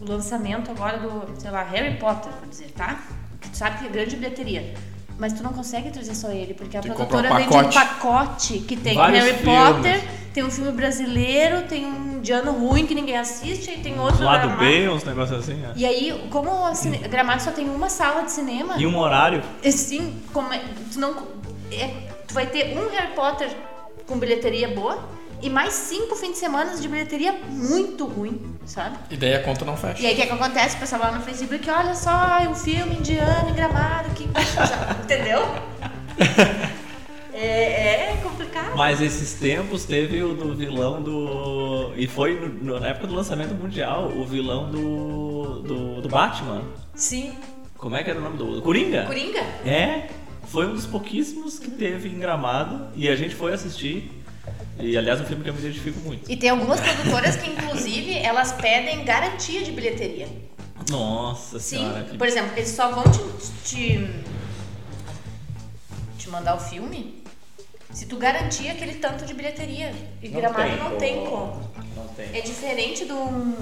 o lançamento agora do, sei lá, Harry Potter, por dizer, tá? Que tu sabe que é grande bilheteria. Mas tu não consegue trazer só ele, porque a Tem produtora um vende um pacote. que tem Vários Harry filmes. Potter, tem um filme brasileiro, tem um indiano ruim que ninguém assiste, e tem outro Lado B, uns negócios assim, né? E aí, como a cine... Gramado só tem uma sala de cinema, E um horário. assim, como é- tu não é- tu vai ter um Harry Potter com bilheteria boa e mais cinco fins de semana de bilheteria muito ruim, sabe? E daí a conta não fecha. E aí o que, que acontece? O pessoal lá no Facebook, olha só, é um filme indiano em gramado, que [laughs] entendeu? É, é complicado. Mas esses tempos teve o do vilão do. E foi no- na época do lançamento mundial, o vilão do. do, do Batman. Sim. Como é que era o nome do. Coringa? Coringa? É, foi um dos pouquíssimos que teve em gramado e a gente foi assistir. E aliás, é um filme que eu me identifico muito. E tem algumas produtoras que, inclusive, elas pedem garantia de bilheteria. Nossa Sim, senhora. que- por exemplo, eles só vão te, te, te mandar o filme se tu garantir aquele tanto de bilheteria. E Não Gramado tem não tem como. Não tem. É diferente de um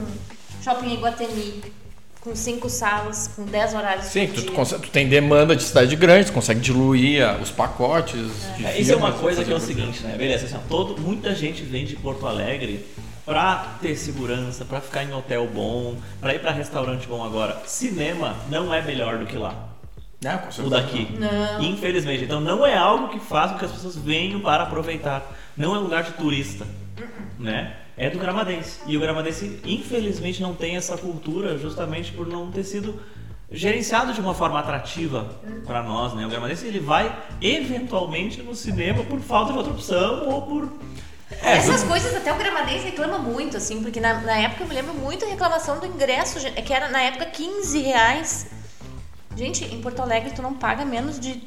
shopping Iguatemi com cinco salas, com 10 horários Sim, por tu, tu consegue- tu tem demanda de cidade grande, tu consegue diluir ah, os pacotes de É, isso é uma coisa que é o seguinte, né? Beleza, assim, todo, muita gente vem de Porto Alegre pra ter segurança, pra ficar em hotel bom, pra ir pra restaurante bom agora. Cinema não é melhor do que lá. Com O daqui. Não. Infelizmente. Então não é algo que faz com que as pessoas venham para aproveitar. Não é lugar de turista. Né? É do gramadense. E o gramadense, infelizmente, não tem essa cultura justamente por não ter sido gerenciado de uma forma atrativa para nós, né? O gramadense ele vai eventualmente no cinema por falta de outra opção ou por É, Essas coisas até o Gramadense reclama muito, assim, porque na, na época eu me lembro muito a reclamação do ingresso, é que era na época 15 reais. Gente, em Porto Alegre tu não paga menos de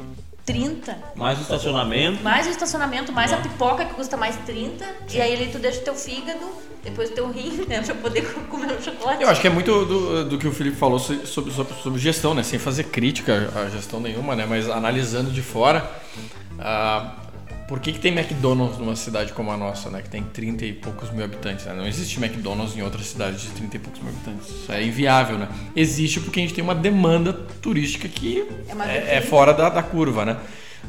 30. mais o estacionamento. Mais o estacionamento, mais a pipoca que custa mais 30. E aí ali tu deixa o teu fígado, depois o teu rim, [laughs] né? Pra poder comer um chocolate. Eu acho que é muito do, do que o Felipe falou sobre, sobre, sobre gestão, né? Sem fazer crítica à gestão nenhuma, né? Mas analisando de fora, ah, por que, que tem McDonald's numa cidade como a nossa, né? Que tem 30 e poucos mil habitantes, né? Não existe McDonald's em outras cidades de 30 e poucos mil habitantes. Isso é inviável, né? Existe porque a gente tem uma demanda turística que É é, é fora da, da curva, né?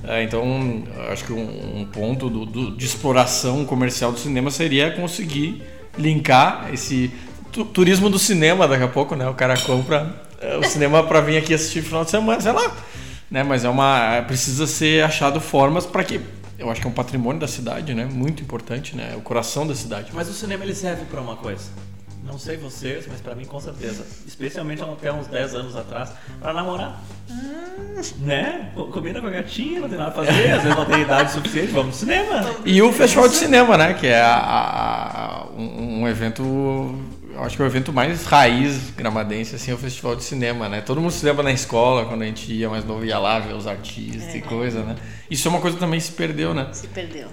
É, então, acho que um, um ponto do- do- de exploração comercial do cinema seria conseguir linkar esse tu- turismo do cinema daqui a pouco, né? O cara compra é, o cinema para vir aqui assistir no final de semana, sei lá. Né? Mas é uma precisa ser achado formas para que eu acho que é um patrimônio da cidade, né? Muito importante, né? É o coração da cidade. Mas o cinema ele serve pra uma coisa. Não sei vocês, mas pra mim com certeza. Especialmente até uns 10 anos atrás, pra namorar. Né? Co- Combina com a gatinha, não tem nada a fazer, às vezes não tem idade suficiente, vamos no cinema. E o Festival de Cinema, né? Que é a- a- um, um evento. Eu acho que é o evento mais raiz gramadense, assim, é o Festival de Cinema, né? Todo mundo se lembra na escola, quando a gente ia mais novo, ia lá ver os artistas e coisa, né? Isso é uma coisa que também se perdeu, né? Se perdeu.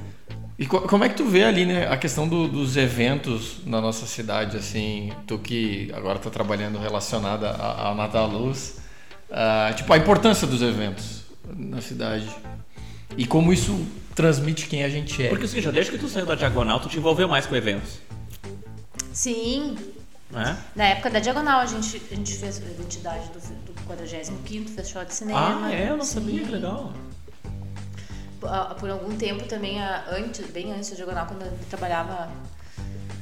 E co- como é que tu vê ali, né, a questão do- dos eventos na nossa cidade, assim, tu que agora tá trabalhando relacionada ao Natal Luz, ah, tipo, a importância dos eventos na cidade e como isso transmite quem a gente é. Porque é o seguinte, desde que tu saiu da Diagonal, tu te envolveu mais com eventos. Sim, Né? na época da Diagonal a gente, a gente fez a identidade do, do 45º Festival de Cinema. Ah, é? Eu não Sim. sabia, que legal. Ah, Por algum tempo também, ah, antes, bem antes da Diagonal, quando eu trabalhava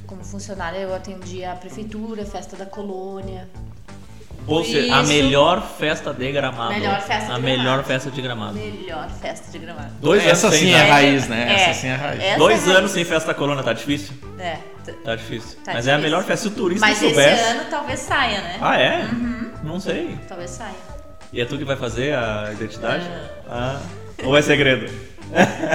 como funcionária, eu atendia a prefeitura, a festa da colônia. Ou seja, a Isso. melhor festa de gramado. Melhor festa A de melhor Gramado. festa de gramado. Melhor festa de gramado. Dois Essa anos sem sim é festa- raiz, né? É, Essa sim é raiz. essa Dois é raiz. anos sem festa colônia, tá difícil? É. Tá difícil. Tá Mas é a difícil. melhor festa se o turista Mas esse soubesse. ano talvez saia, né? Ah, é? Não sei. Talvez saia. E é tu que vai fazer a identidade? Ah. Ou é segredo? [laughs]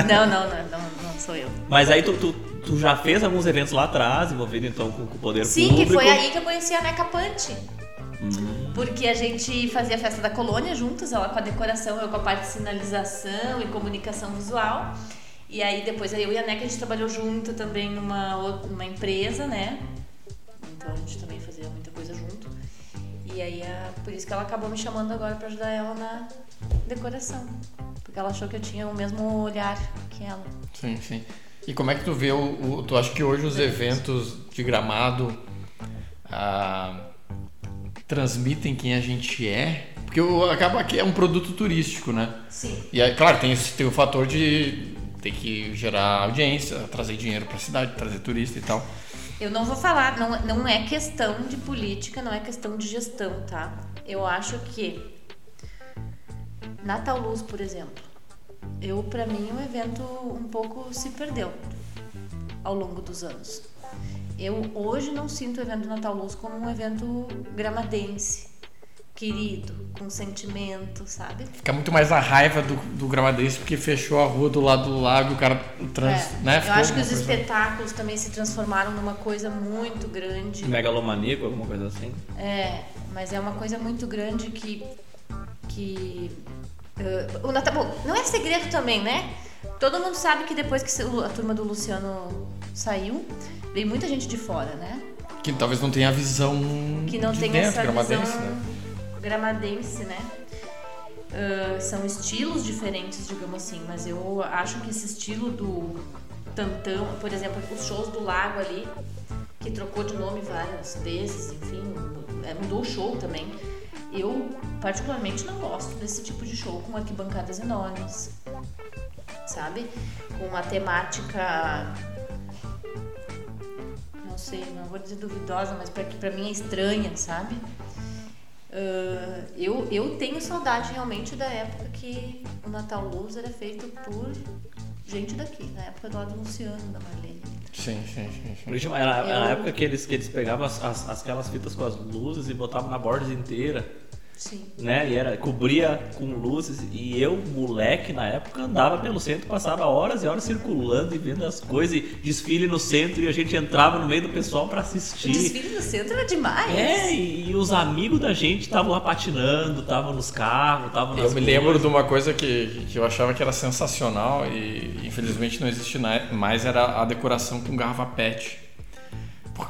Não, não, não, não, não sou eu. Mas aí tu, tu, tu já fez alguns eventos lá atrás, envolvido então com, com o poder Sim, público. que foi aí que eu conheci a Neca Punch. Hum. Porque a gente fazia a festa da colônia juntos, ela com a decoração, eu com a parte de sinalização e comunicação visual. E aí depois eu e a Neca a gente trabalhou junto também numa, numa empresa, né? Então a gente também fazia muita coisa junto. E aí, a, por isso que ela acabou me chamando agora para ajudar ela na decoração. Porque ela achou que eu tinha o mesmo olhar que ela. Sim, sim. E como é que tu vê o. o tu acha que hoje os eventos de gramado ah, transmitem quem a gente é? Porque acaba que é um produto turístico, né? Sim. E é claro, tem, tem o fator de ter que gerar audiência, trazer dinheiro para a cidade, trazer turista e tal. Eu não vou falar, não, não é questão de política, não é questão de gestão, tá? Eu acho que Natal Luz, por exemplo, eu para mim o evento um pouco se perdeu ao longo dos anos. Eu hoje não sinto o evento Natal Luz como um evento gramadense, querido, com sentimento, sabe? Fica muito mais a raiva do, do gramadense porque fechou a rua do lado do lago, o cara trans, É, né? Eu Ficou acho que os espetáculos também se transformaram numa coisa muito grande. Megalomaníaco, alguma coisa assim. É, mas é uma coisa muito grande que. que eh, o Natal, bom, não é segredo também, né? Todo mundo sabe que depois que a turma do Luciano saiu, veio muita gente de fora, né? Que talvez não tenha a visão Que não de tem dentro, essa gramadense, visão né? Gramadense, né? Ah, são estilos diferentes, digamos assim, mas eu acho que esse estilo do tantão, por exemplo, os shows do Lago ali, que trocou de nome várias vezes, enfim, é, mudou o show também. Eu, particularmente, não gosto desse tipo de show com arquibancadas enormes, sabe? Com uma temática não sei, não vou dizer duvidosa, mas pra, que pra mim é estranha, sabe? Ah, eu, eu tenho saudade realmente da época que o Natal Luz era feito por gente daqui, na época do lado do Luciano, da Marlene. Sim, sim, sim. sim. Era, era a Eu- época que eles, que eles pegavam as, as- aquelas fitas com as luzes e botavam na borda inteira, Sim. né? E era, cobria com luzes. E eu, moleque, na época, andava pelo centro, passava horas e horas circulando e vendo as coisas, e desfile no centro, e a gente entrava no meio do pessoal pra O assistir. desfile no centro era demais. É, e, e os amigos da gente estavam lá patinando, estavam nos carros, estavam nas Eu me lembro coisas. de uma coisa que, que eu achava que era sensacional e infelizmente não existe mais, era a decoração com garrafa PET.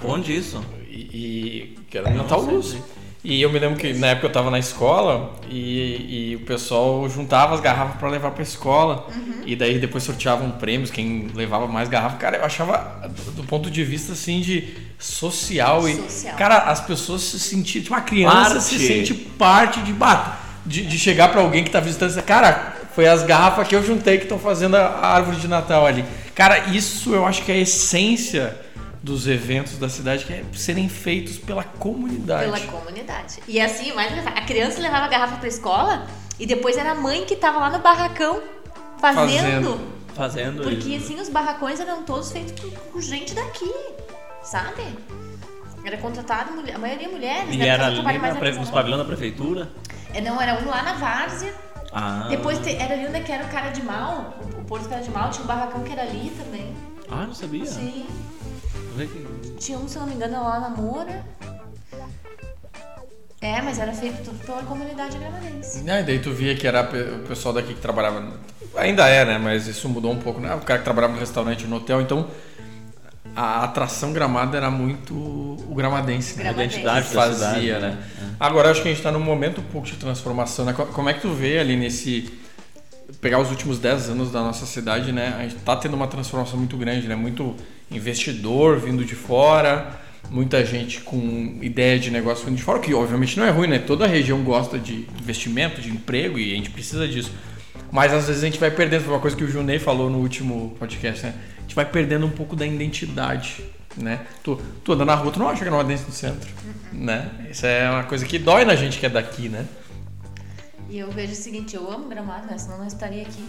Onde isso? E, e que era Natal Luz. sim. E eu me lembro que na época eu tava na escola e, e o pessoal juntava as garrafas para levar pra escola. E daí depois sorteavam prêmios, quem levava mais garrafa. Cara, eu achava, do, ponto de vista assim de social, e. Social. Cara, as pessoas se sentiam. Tipo, uma criança Parte. se sente parte de bato. De, de chegar pra alguém que tá visitando e dizer, cara, foi as garrafas que eu juntei que estão fazendo a a árvore de Natal ali. Cara, isso eu acho que é a essência dos eventos da cidade, que é serem feitos pela comunidade. Pela comunidade. E assim, mais a criança levava a garrafa pra escola e depois era a mãe que tava lá no barracão fazendo. Fazendo. Fazendo Porque isso. assim, os barracões eram todos feitos por, por gente daqui, sabe? Era contratado, a maioria mulheres, E né? era ali na, pre- nos pavilhões da prefeitura? É, não, era um lá na Várzea. Ah. Depois te- era ali onde que era o cara de mal, o, o Porto Cara de Mal, tinha um barracão que era ali também. Ah, não sabia. Sim. Tinha um, se não me engano, lá na Moura. É, mas era feito tudo pela comunidade gramadense. E daí tu via que era o pessoal daqui que trabalhava. Ainda é, né? Mas isso mudou um pouco, né? O cara que trabalhava no restaurante, no hotel, então a atração gramada era muito o gramadense, né? A identidade da Fazia, cidade, né? Agora acho que a gente tá num momento um pouco de transformação, né? Co- Como é que tu vê ali nesse. Pegar os últimos 10 anos da nossa cidade, né? A gente tá tendo uma transformação muito grande, né? Muito investidor vindo de fora, muita gente com ideia de negócio vindo de fora, que obviamente não é ruim, né? Toda a região gosta de investimento, de emprego e a gente precisa disso. Mas às vezes a gente vai perdendo, foi uma coisa que o Junei falou no último podcast, né? A gente vai perdendo um pouco da identidade, né? Tu, tu anda na rua, tu não acha que não é dentro do centro, né? Isso é uma coisa que dói na gente que é daqui, né? E eu vejo o seguinte, eu amo Gramado, né? Senão não estaria aqui.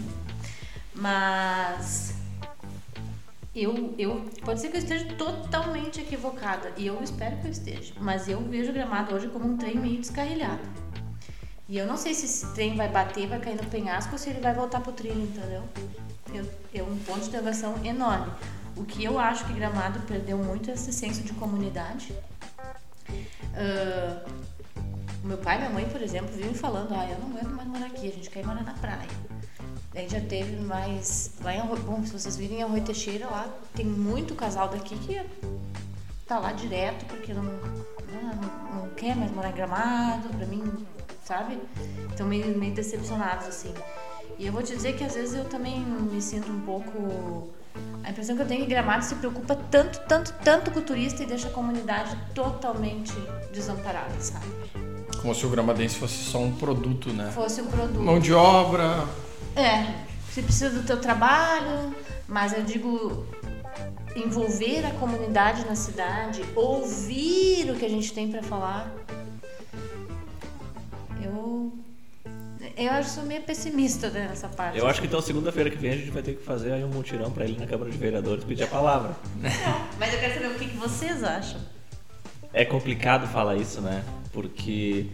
Mas eu, eu pode ser que eu esteja totalmente equivocada e eu espero que eu esteja, mas eu vejo Gramado hoje como um trem meio descarrilhado. E eu não sei se esse trem vai bater, vai cair no penhasco ou se ele vai voltar pro trilho, entendeu? Eu, é um ponto de interrogação enorme. O que eu acho que Gramado perdeu muito é esse senso de comunidade. O meu pai e minha mãe, por exemplo, vivem falando, ah, eu não aguento mais morar aqui, a gente quer ir morar na praia. Daí já teve mais. Lá em Arroio, bom, se vocês virem em Arroio Teixeira, lá tem muito casal daqui que tá lá direto porque não, não, não quer mais morar em Gramado, pra mim, sabe? Estão meio, meio decepcionados, assim. E eu vou te dizer que às vezes eu também me sinto um pouco. A impressão que eu tenho é que Gramado se preocupa tanto, tanto, tanto com o turista e deixa a comunidade totalmente desamparada, sabe? Como se o gramadense fosse só um produto, né? Fosse um produto. Mão de obra. É, você precisa do teu trabalho, mas eu digo envolver a comunidade na cidade, ouvir o que a gente tem para falar. Eu eu acho sou meio pessimista né, nessa parte. Eu acho que então segunda-feira que vem a gente vai ter que fazer aí um mutirão para ele na Câmara de Vereadores pedir a palavra. Não, mas eu quero saber o que, que vocês acham. É complicado falar isso, né? Porque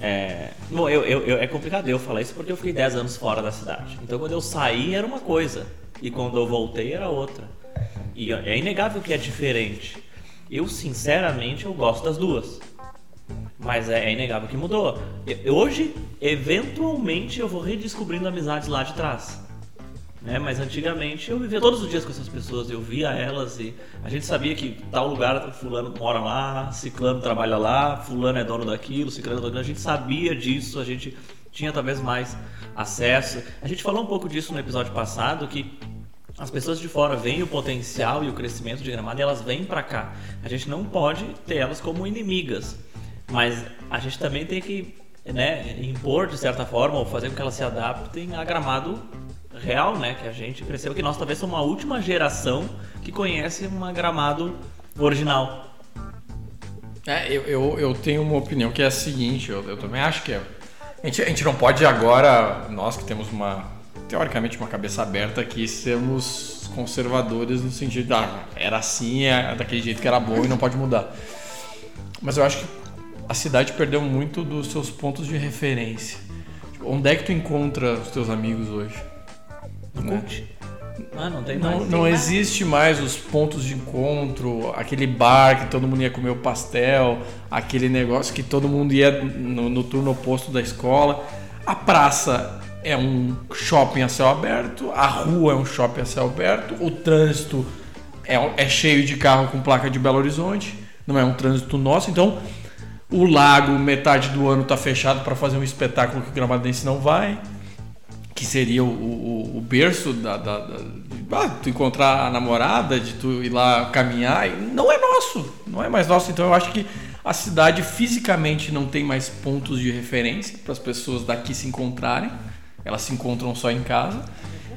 é, bom, eu, eu, eu, é complicado eu falar isso porque eu fiquei 10 anos fora da cidade. Então quando eu saí era uma coisa e quando eu voltei era outra. E é inegável que é diferente. Eu sinceramente eu gosto das duas. Mas é, é inegável que mudou. Hoje, eventualmente, eu vou redescobrindo amizades lá de trás. Né? Mas antigamente eu vivia todos os dias com essas pessoas, eu via elas e a gente sabia que tal lugar fulano mora lá, ciclano trabalha lá, fulano é dono daquilo, ciclano é dono daquilo. A gente sabia disso, a gente tinha talvez mais acesso. A gente falou um pouco disso no episódio passado que as pessoas de fora veem o potencial e o crescimento de Gramado e elas vêm para cá. A gente não pode ter elas como inimigas, mas a gente também tem que né, impor de certa forma ou fazer com que elas se adaptem a Gramado real, né? Que a gente perceba que nós talvez somos a última geração que conhece uma Gramado original. É, eu, eu, eu tenho uma opinião que é a seguinte, eu, eu também acho que é. A gente, a gente não pode agora, nós que temos uma, teoricamente, uma cabeça aberta aqui, sermos conservadores no sentido de, ah, era assim, é daquele jeito que era bom e não pode mudar. Mas eu acho que a cidade perdeu muito dos seus pontos de referência. Tipo, onde é que tu encontra os teus amigos hoje? Né? Ah, não tem não, mais. Não, existe mais os pontos de encontro, aquele bar que todo mundo ia comer o pastel, aquele negócio que todo mundo ia no, no turno oposto da escola. A praça é um shopping a céu aberto, a rua é um shopping a céu aberto, o trânsito é, é cheio de carro com placa de Belo Horizonte, não é um trânsito nosso, então o lago metade do ano está fechado para fazer um espetáculo que o Gramadense não vai que seria o, o, o berço da, da, da de, ah, tu encontrar a namorada, de tu ir lá caminhar, não é nosso, não é mais nosso. Então eu acho que a cidade fisicamente não tem mais pontos de referência para as pessoas daqui se encontrarem, elas se encontram só em casa.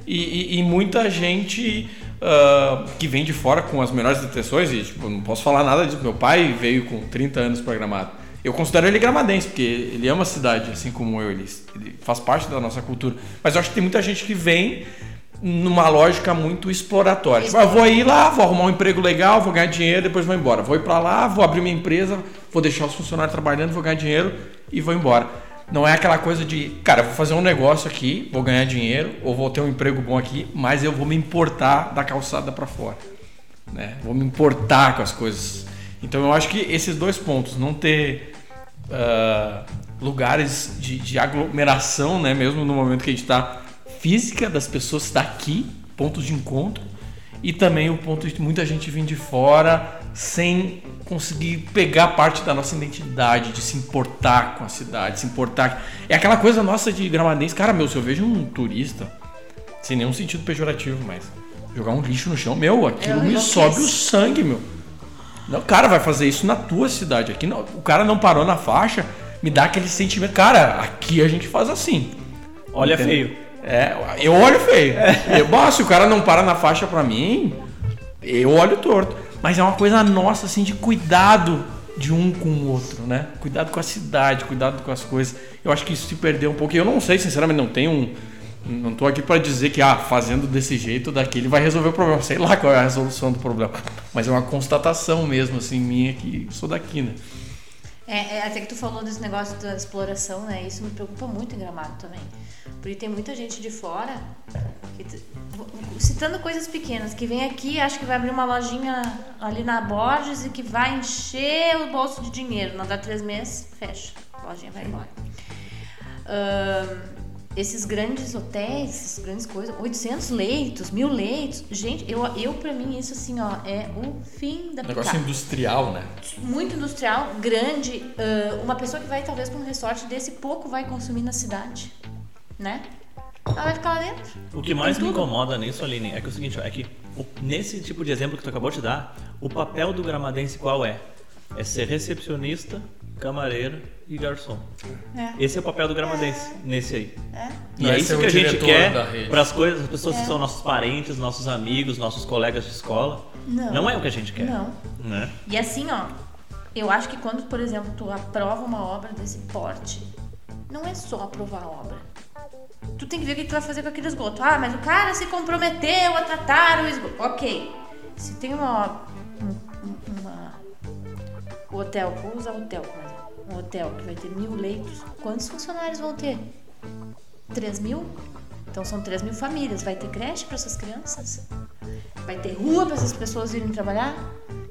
E, e, e muita gente uh, que vem de fora com as melhores intenções, e tipo, não posso falar nada disso. Meu pai veio com 30 anos programado eu considero ele gramadense, porque ele ama a cidade, assim como eu. Ele, ele faz parte da nossa cultura. Mas eu acho que tem muita gente que vem numa lógica muito exploratória. Tipo, ah, vou ir lá, vou arrumar um emprego legal, vou ganhar dinheiro, depois vou embora. Vou ir para lá, vou abrir minha empresa, vou deixar os funcionários trabalhando, vou ganhar dinheiro e vou embora. Não é aquela coisa de, cara, vou fazer um negócio aqui, vou ganhar dinheiro, ou vou ter um emprego bom aqui, mas eu vou me importar da calçada para fora. Né? Vou me importar com as coisas. Então eu acho que esses dois pontos, não ter uh, lugares de, de, aglomeração, né? Mesmo no momento que a gente está física das pessoas daqui, pontos de encontro, e também o ponto de muita gente vir de fora sem conseguir pegar parte da nossa identidade, de se importar com a cidade, se importar. É aquela coisa nossa de gramadense. Cara, meu, se eu vejo um turista, sem nenhum sentido pejorativo, mas jogar um lixo no chão, meu, aquilo me sobe o sangue, meu. Não, o cara vai fazer isso na tua cidade. Aqui não, o cara não parou na faixa, me dá aquele sentimento. Cara, aqui a gente faz assim. Olha Entendeu? feio. É, eu olho feio. É. Eu, se o cara não para na faixa pra mim, eu olho torto. Mas é uma coisa nossa, assim, de cuidado de um com o outro, né? Cuidado com a cidade, cuidado com as coisas. Eu acho que isso se perdeu um pouco. Eu não sei, sinceramente, não tenho um não estou aqui para dizer que ah, fazendo desse jeito daquele vai resolver o problema. Sei lá qual é a resolução do problema. Mas é uma constatação mesmo, assim, minha, que sou daqui, né? É, é, até que tu falou desse negócio da exploração, né? Isso me preocupa muito em Gramado também. Porque tem muita gente de fora, que, citando coisas pequenas, que vem aqui, acha que vai abrir uma lojinha ali na Borges e que vai encher o bolso de dinheiro. Não dá três meses, fecha. A lojinha vai embora. Uh, esses grandes hotéis, essas grandes coisas, 800 leitos, mil leitos. Gente, eu, eu pra mim isso assim, ó, é o fim da Negócio picada. industrial, né? Muito industrial, grande. ah, uma pessoa que vai talvez pra um resort desse pouco vai consumir na cidade, né? Ela vai ficar lá dentro. O que mais me incomoda nisso, Aline, é que é o seguinte, ó, é que nesse tipo de exemplo que tu acabou de dar, o papel do gramadense qual é? É ser recepcionista, camareiro e garçom. É. Esse é o papel do gramadense, nesse aí. É. E Não é é isso que a gente quer para as coisas, as pessoas que são nossos parentes, nossos amigos, nossos colegas de escola. Não. é o que a gente quer. Não. Né? E assim, ó, eu acho que quando, por exemplo, tu aprova uma obra desse porte, não é só aprovar a obra. Tu tem que ver o que tu vai fazer com aquele esgoto. Ah, mas o cara se comprometeu a tratar o esgoto. Ok. Se tem uma. O hotel, vou usar hotel exemplo. Um hotel que vai ter mil leitos, quantos funcionários vão ter? 3 mil? Então são 3 mil famílias. Vai ter creche para essas crianças? Vai ter rua para essas pessoas irem trabalhar?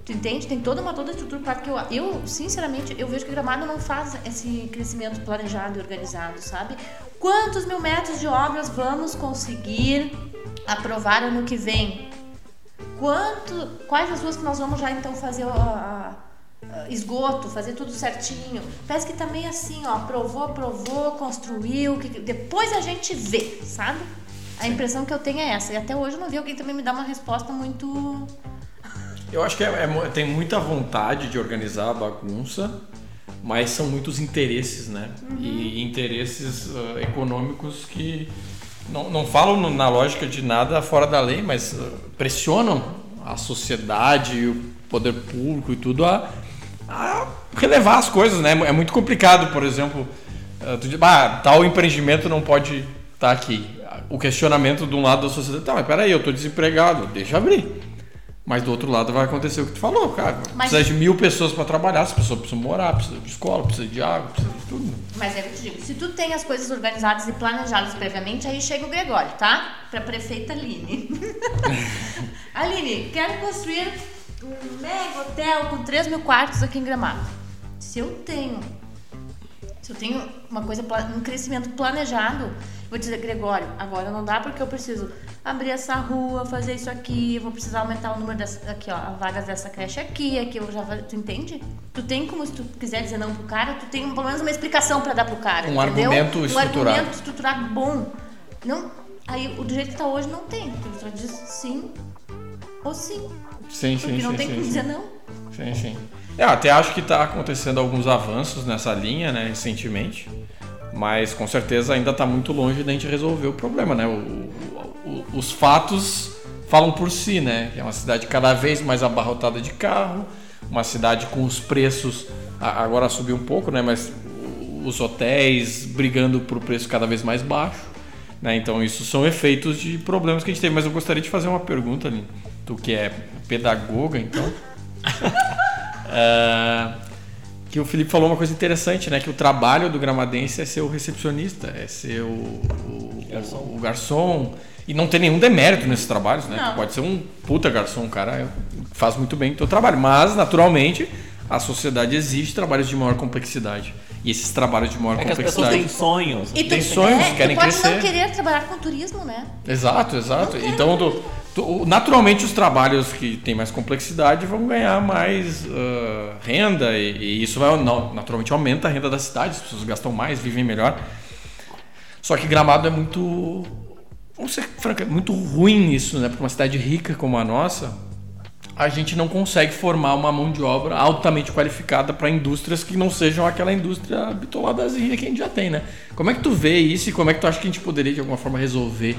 Tu entende? Tem toda uma toda estrutura claro que eu, eu, sinceramente, eu vejo que Gramado não faz esse crescimento planejado e organizado, sabe? Quantos mil metros de obras vamos conseguir aprovar ano que vem? Quanto, quais as ruas que nós vamos já então fazer a- a esgoto, fazer tudo certinho? Parece que também assim, ó, aprovou, aprovou, construiu, que- depois a gente vê, sabe? A impressão que eu tenho é essa. E até hoje eu não vi alguém também me dar uma resposta muito. Eu acho que é- é tem muita vontade de organizar a bagunça, mas são muitos interesses, né? E interesses ah, econômicos que não, não falam na lógica de nada fora da lei, mas ah, pressionam a sociedade, e o poder público e tudo a, a relevar as coisas, né? É muito complicado, por exemplo, ah, tu diz, ah, tal empreendimento não pode estar aqui. O questionamento de um lado da sociedade, tá, mas peraí, eu estou desempregado, deixa abrir. Mas do outro lado vai acontecer o que tu falou, cara. Mas- Precisa de mil pessoas para trabalhar, as pessoas precisam morar, precisa de escola, precisa de água, precisa de tudo. Mas é que eu te digo, se tu tem as coisas organizadas e planejadas previamente, aí chega o Gregório, tá? Pra prefeita Aline. [laughs] Aline, quero construir um mega hotel com 3 mil quartos aqui em Gramado. Se eu tenho, se eu tenho uma coisa, um crescimento planejado, vou dizer, Gregório, agora não dá porque eu preciso abrir essa rua, fazer isso aqui, vou precisar aumentar o número dessa, aqui, ó, as vagas dessa creche aqui, aqui eu já, tu entende? Tu tem como, se tu quiser dizer não pro cara, tu tem pelo menos uma explicação pra dar pro cara, Um entendeu? argumento um estruturado. argumento estruturado bom. Não, aí o do jeito que tá hoje não tem, tu só diz sim ou sim, Sim, porque sim, não sim, tem sim, como sim. dizer não. Sim, sim. É, Eu até acho que está acontecendo alguns avanços nessa linha, né, recentemente. Mas com certeza ainda está muito longe da gente resolver o problema, né? O- o- os fatos falam por si, né? É uma cidade cada vez mais abarrotada de carro, uma cidade com os preços agora subiu um pouco, né? Mas os hotéis brigando por preço cada vez mais baixo, né? Então isso são efeitos de problemas que a gente teve. Mas eu gostaria de fazer uma pergunta, Aline. Tu que é pedagoga, então. [laughs] É, que o Felipe falou uma coisa interessante, né? Que o trabalho do gramadense é ser o recepcionista, é ser o, o, Garçom. o garçom. E não tem nenhum demérito nesses trabalhos, né? Pode ser um puta garçom, um cara faz muito bem o teu trabalho. Mas, naturalmente, a sociedade exige trabalhos de maior complexidade. E esses trabalhos de maior É que as pessoas complexidade. têm sonhos. E tu, Tem sonhos, é, querem tu pode crescer. não querer trabalhar com turismo, né? Exato, exato. Então, tu- naturalmente, os trabalhos que têm mais complexidade vão ganhar mais ah, renda e, e isso vai, naturalmente aumenta a renda da cidade, as pessoas gastam mais, vivem melhor. Só que Gramado é muito, vamos ser franca, é muito ruim nisso, né? Para uma cidade rica como a nossa, a gente não consegue formar uma mão de obra altamente qualificada para indústrias que não sejam aquela indústria bitoladazinha que a gente já tem, né? Como é que tu vê isso e como é que tu acha que a gente poderia de alguma forma resolver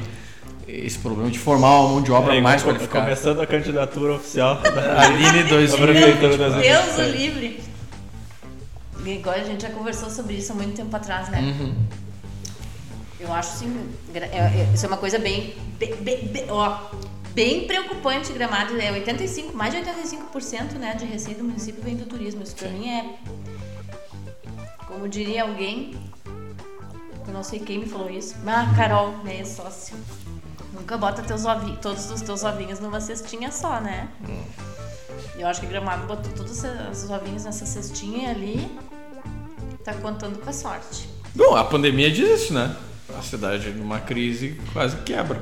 esse problema de formar uma mão de obra Aí, mais qualificada? Começando a candidatura oficial [laughs] da Aline da 2000. Prefeitura das Deus o Eleições. livre. Agora a gente já conversou sobre isso há muito tempo atrás, né? Uhum. Eu acho gra- é- é- isso é uma coisa bem, bem, ó, bem preocupante Gramado, é 85, mais de 85% né, de receita do município vem do turismo. Isso pra Sim. mim é, como diria alguém, eu não sei quem me falou isso, mas Carol, minha sócio. Nunca bota teus ovinhos, todos os teus ovinhos numa cestinha só, né? Eu acho que Gramado botou todos os ovinhos nessa cestinha ali, tá contando com a sorte. Bom, a pandemia diz isso, né? a cidade numa crise quase quebra.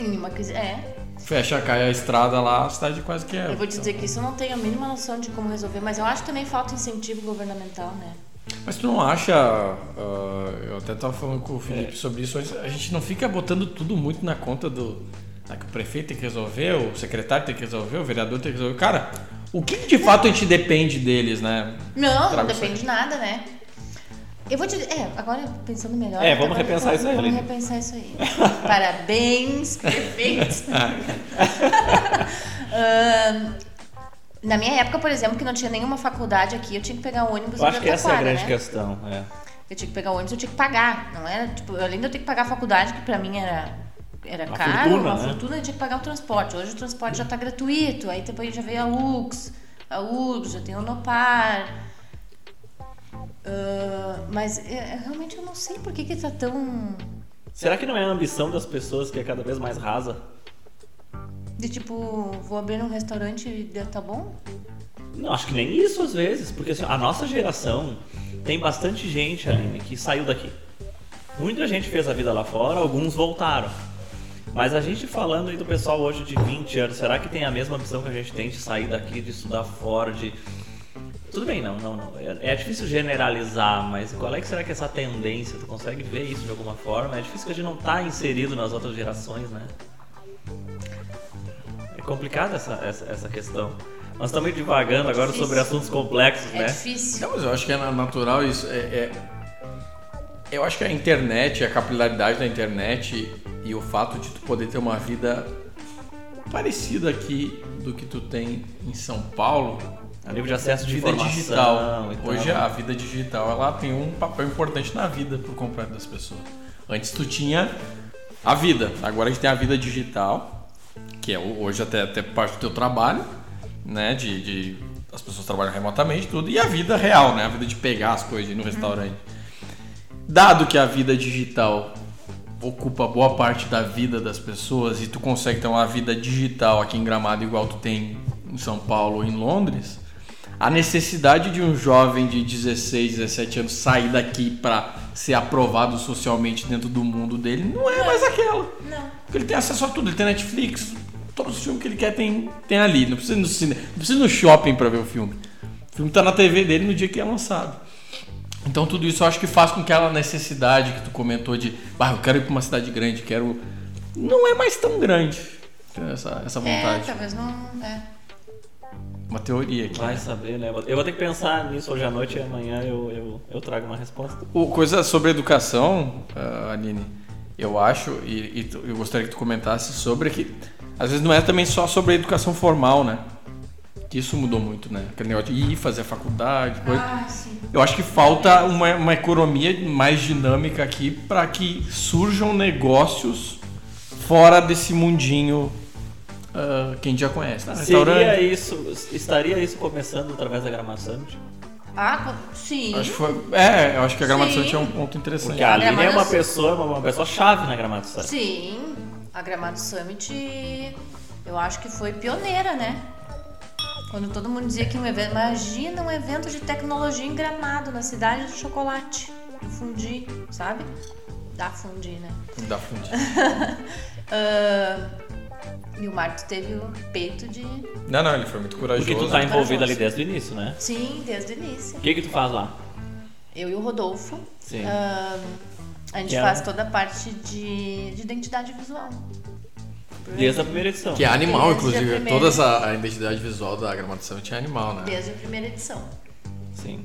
Em uma crise. É. Fecha, cai a estrada lá, a cidade quase quebra. Eu vou te dizer que isso eu não tenho a mínima noção de como resolver, mas eu acho que também falta incentivo governamental, né? Mas tu não acha, uh, eu até estava falando com o Felipe sobre isso, a gente não fica botando tudo muito na conta do ah, que o prefeito tem que resolver, o secretário tem que resolver, o vereador tem que resolver. Cara, o que de fato a gente depende deles, né? Não, Trago não depende de nada, né? Eu vou te dizer, é, agora pensando melhor. É, vamos repensar isso aí, Vamos repensar isso aí. Parabéns, prefeito. [laughs] [laughs] Ahn, na minha época, por exemplo, que não tinha nenhuma faculdade aqui, eu tinha que pegar o ônibus Eu acho que essa é a grande né? questão. É. Eu tinha que pegar o ônibus, eu tinha que pagar. Não era, tipo, além de eu ter que pagar a faculdade, que pra mim era, era Uma caro, fortuna, uma né? fortuna, eu tinha que pagar o transporte. Hoje o transporte já tá gratuito, aí depois já veio a UX, a UX, já tem o Nopar. Ah, mas é, realmente eu não sei por que que tá tão... Será que não é a ambição das pessoas que é cada vez mais rasa? De tipo, vou abrir um restaurante e tá bom? Não, acho que nem isso às vezes, porque assim, a nossa geração tem bastante gente, Aline, que saiu daqui. Muita gente fez a vida lá fora, alguns voltaram. Mas a gente falando aí do pessoal hoje de 20 anos, será que tem a mesma ambição que a gente tem de sair daqui, de estudar fora, de. Tudo bem, não, não, não. É, é difícil generalizar, mas qual é que será que é essa tendência? Tu consegue ver isso de alguma forma? É difícil que a gente não tá inserido nas outras gerações, né? É complicada essa, essa, essa questão. Nós estamos divagando agora difícil. sobre assuntos complexos, É né? difícil. Não, mas eu acho que é natural isso. É, é- Eu acho que a internet, a capilaridade da internet e o fato de tu poder ter uma vida parecida aqui do que tu tem em São Paulo, A nível de acesso de vida informação digital. tal. Hoje a vida digital ela tem um papel importante na vida por completo das pessoas. Antes tu tinha a vida, agora a gente tem a vida digital, que é hoje até, até parte do teu trabalho, né? De, de- as pessoas trabalham remotamente tudo e a vida real, né? A vida de pegar as coisas no restaurante. Dado que a vida digital ocupa boa parte da vida das pessoas e tu consegue ter uma vida digital aqui em Gramado igual tu tem em São Paulo ou em Londres, a necessidade de um jovem de 16, 17 anos sair daqui para ser aprovado socialmente dentro do mundo dele não é mais aquela. Não. Porque ele tem acesso a tudo, ele tem Netflix, todos os filmes que ele quer tem, tem ali. Não precisa ir no cinema, não precisa ir no shopping para ver o filme. O filme tá na TV dele no dia que é lançado. Então tudo isso eu acho que faz com que aquela necessidade que tu comentou de, bah, eu quero ir para uma cidade grande, quero não é mais tão grande essa, essa É, vontade. talvez não. É. Uma teoria aqui. Vai saber, né? Eu vou ter que pensar nisso hoje à noite e amanhã eu, eu, eu trago uma resposta. O, coisa sobre educação, ah, Aline, eu acho, e, e eu gostaria que tu comentasse sobre que às vezes não é também só sobre a educação formal, né? Que isso mudou muito, né? Aquele negócio de ir fazer a faculdade, coisa. Ah, sim. Eu acho que falta uma, uma economia mais dinâmica aqui para que surjam negócios fora desse mundinho ah, que a gente já conhece. Né? Seria isso, estaria isso começando através da Summit? Ah, sim. Acho que foi, é, eu acho que a Gramado. Summit é um ponto interessante. Porque a Aline é uma pessoa, uma, uma pessoa chave na Gramado Summit. Sim, a Gramado Summit eu acho que foi pioneira, né? Quando todo mundo dizia que um evento. Imagina um evento de tecnologia em Gramado, na cidade do chocolate, do fundi, sabe? Da fundi, né? Da fundo. [laughs] Ah, e o Marcos teve o peito de. Não, não, ele foi muito corajoso. Porque tu tá envolvido corajoso. ali desde o início, né? Sim, desde o início. O que que tu faz lá? Eu e o Rodolfo. Sim. ah, a gente Que é- faz toda a parte de, de identidade visual. Desde a primeira edição. Que é animal, Desde a inclusive. primeira. Toda essa a identidade visual da Summit é animal, né? Desde a primeira edição. Sim.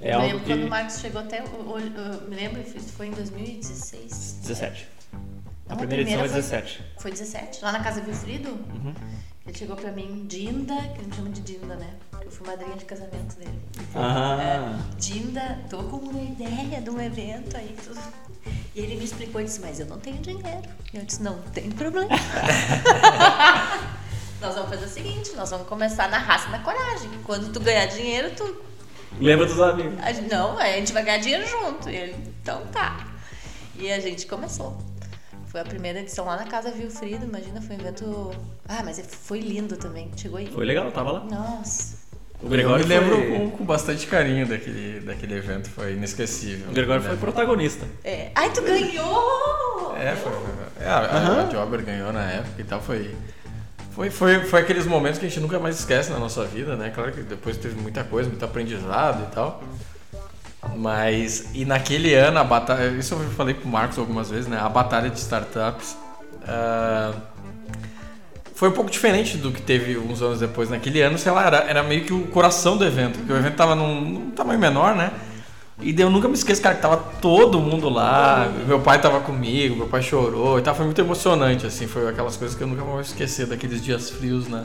É eu algo lembro que... quando o Marcos chegou até. eu me lembro, isso foi em 2016. 17. A Não, primeira edição é foi- 17. Foi 17, lá na casa Vilfrido. Uhum. Ele chegou pra mim, Dinda, que a gente chama de Dinda, né? Eu fui madrinha de casamento dele. Ah, Dinda, tô com uma ideia de um evento aí. Tudo. E ele me explicou e disse, mas eu não tenho dinheiro. E eu disse, não tem problema. [laughs] nós vamos fazer o seguinte, nós vamos começar na raça e na coragem. Quando tu ganhar dinheiro, tu lembra dos amigos. Não, a gente vai ganhar dinheiro junto. E ele, então tá. E a gente começou. Foi a primeira edição lá na Casa Vilfrido, imagina, foi um evento. Ah, mas foi lindo também. Chegou aí. Foi legal, eu tava lá. Nossa. O Eu Gregório me lembro foi... com, com bastante carinho daquele, daquele evento, foi inesquecível. O Gregório foi protagonista. É. Ai, tu ganhou! É, foi. É, a, a Jobber ganhou na época e tal, foi. Foi, foi, foi aqueles momentos que a gente nunca mais esquece na nossa vida, né? Claro que depois teve muita coisa, muito aprendizado e tal. Mas, e naquele ano, a batalha. Isso eu falei pro Marcos algumas vezes, né? A batalha de startups. Uh, foi um pouco diferente do que teve uns anos depois. Naquele ano, sei lá, era, era meio que o coração do evento, porque o evento tava num, num tamanho menor, né? E eu nunca me esqueço, cara, que tava todo mundo lá. Meu pai tava comigo, meu pai chorou e tal. Foi muito emocionante, assim. Foi aquelas coisas que eu nunca vou esquecer daqueles dias frios, né?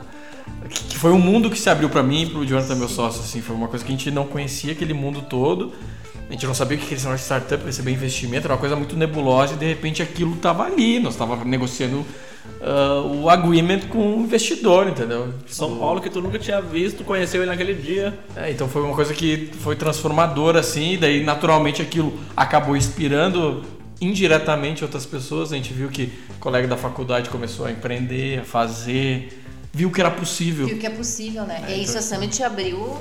Que foi um mundo que se abriu para mim e pro Jonathan, meu sócio, assim. Foi uma coisa que a gente não conhecia, aquele mundo todo. A gente não sabia o que era startup, receber investimento, era uma coisa muito nebulosa e de repente aquilo tava ali. Nós estávamos negociando uh, o agreement com o investidor, entendeu? São Paulo que tu nunca tinha visto, conheceu ele naquele dia. É, então foi uma coisa que foi transformadora, assim, e daí naturalmente aquilo acabou inspirando indiretamente outras pessoas. A gente viu que o colega da faculdade começou a empreender, a fazer, viu que era possível. Viu que é possível, né? É, e isso então... a Summit abriu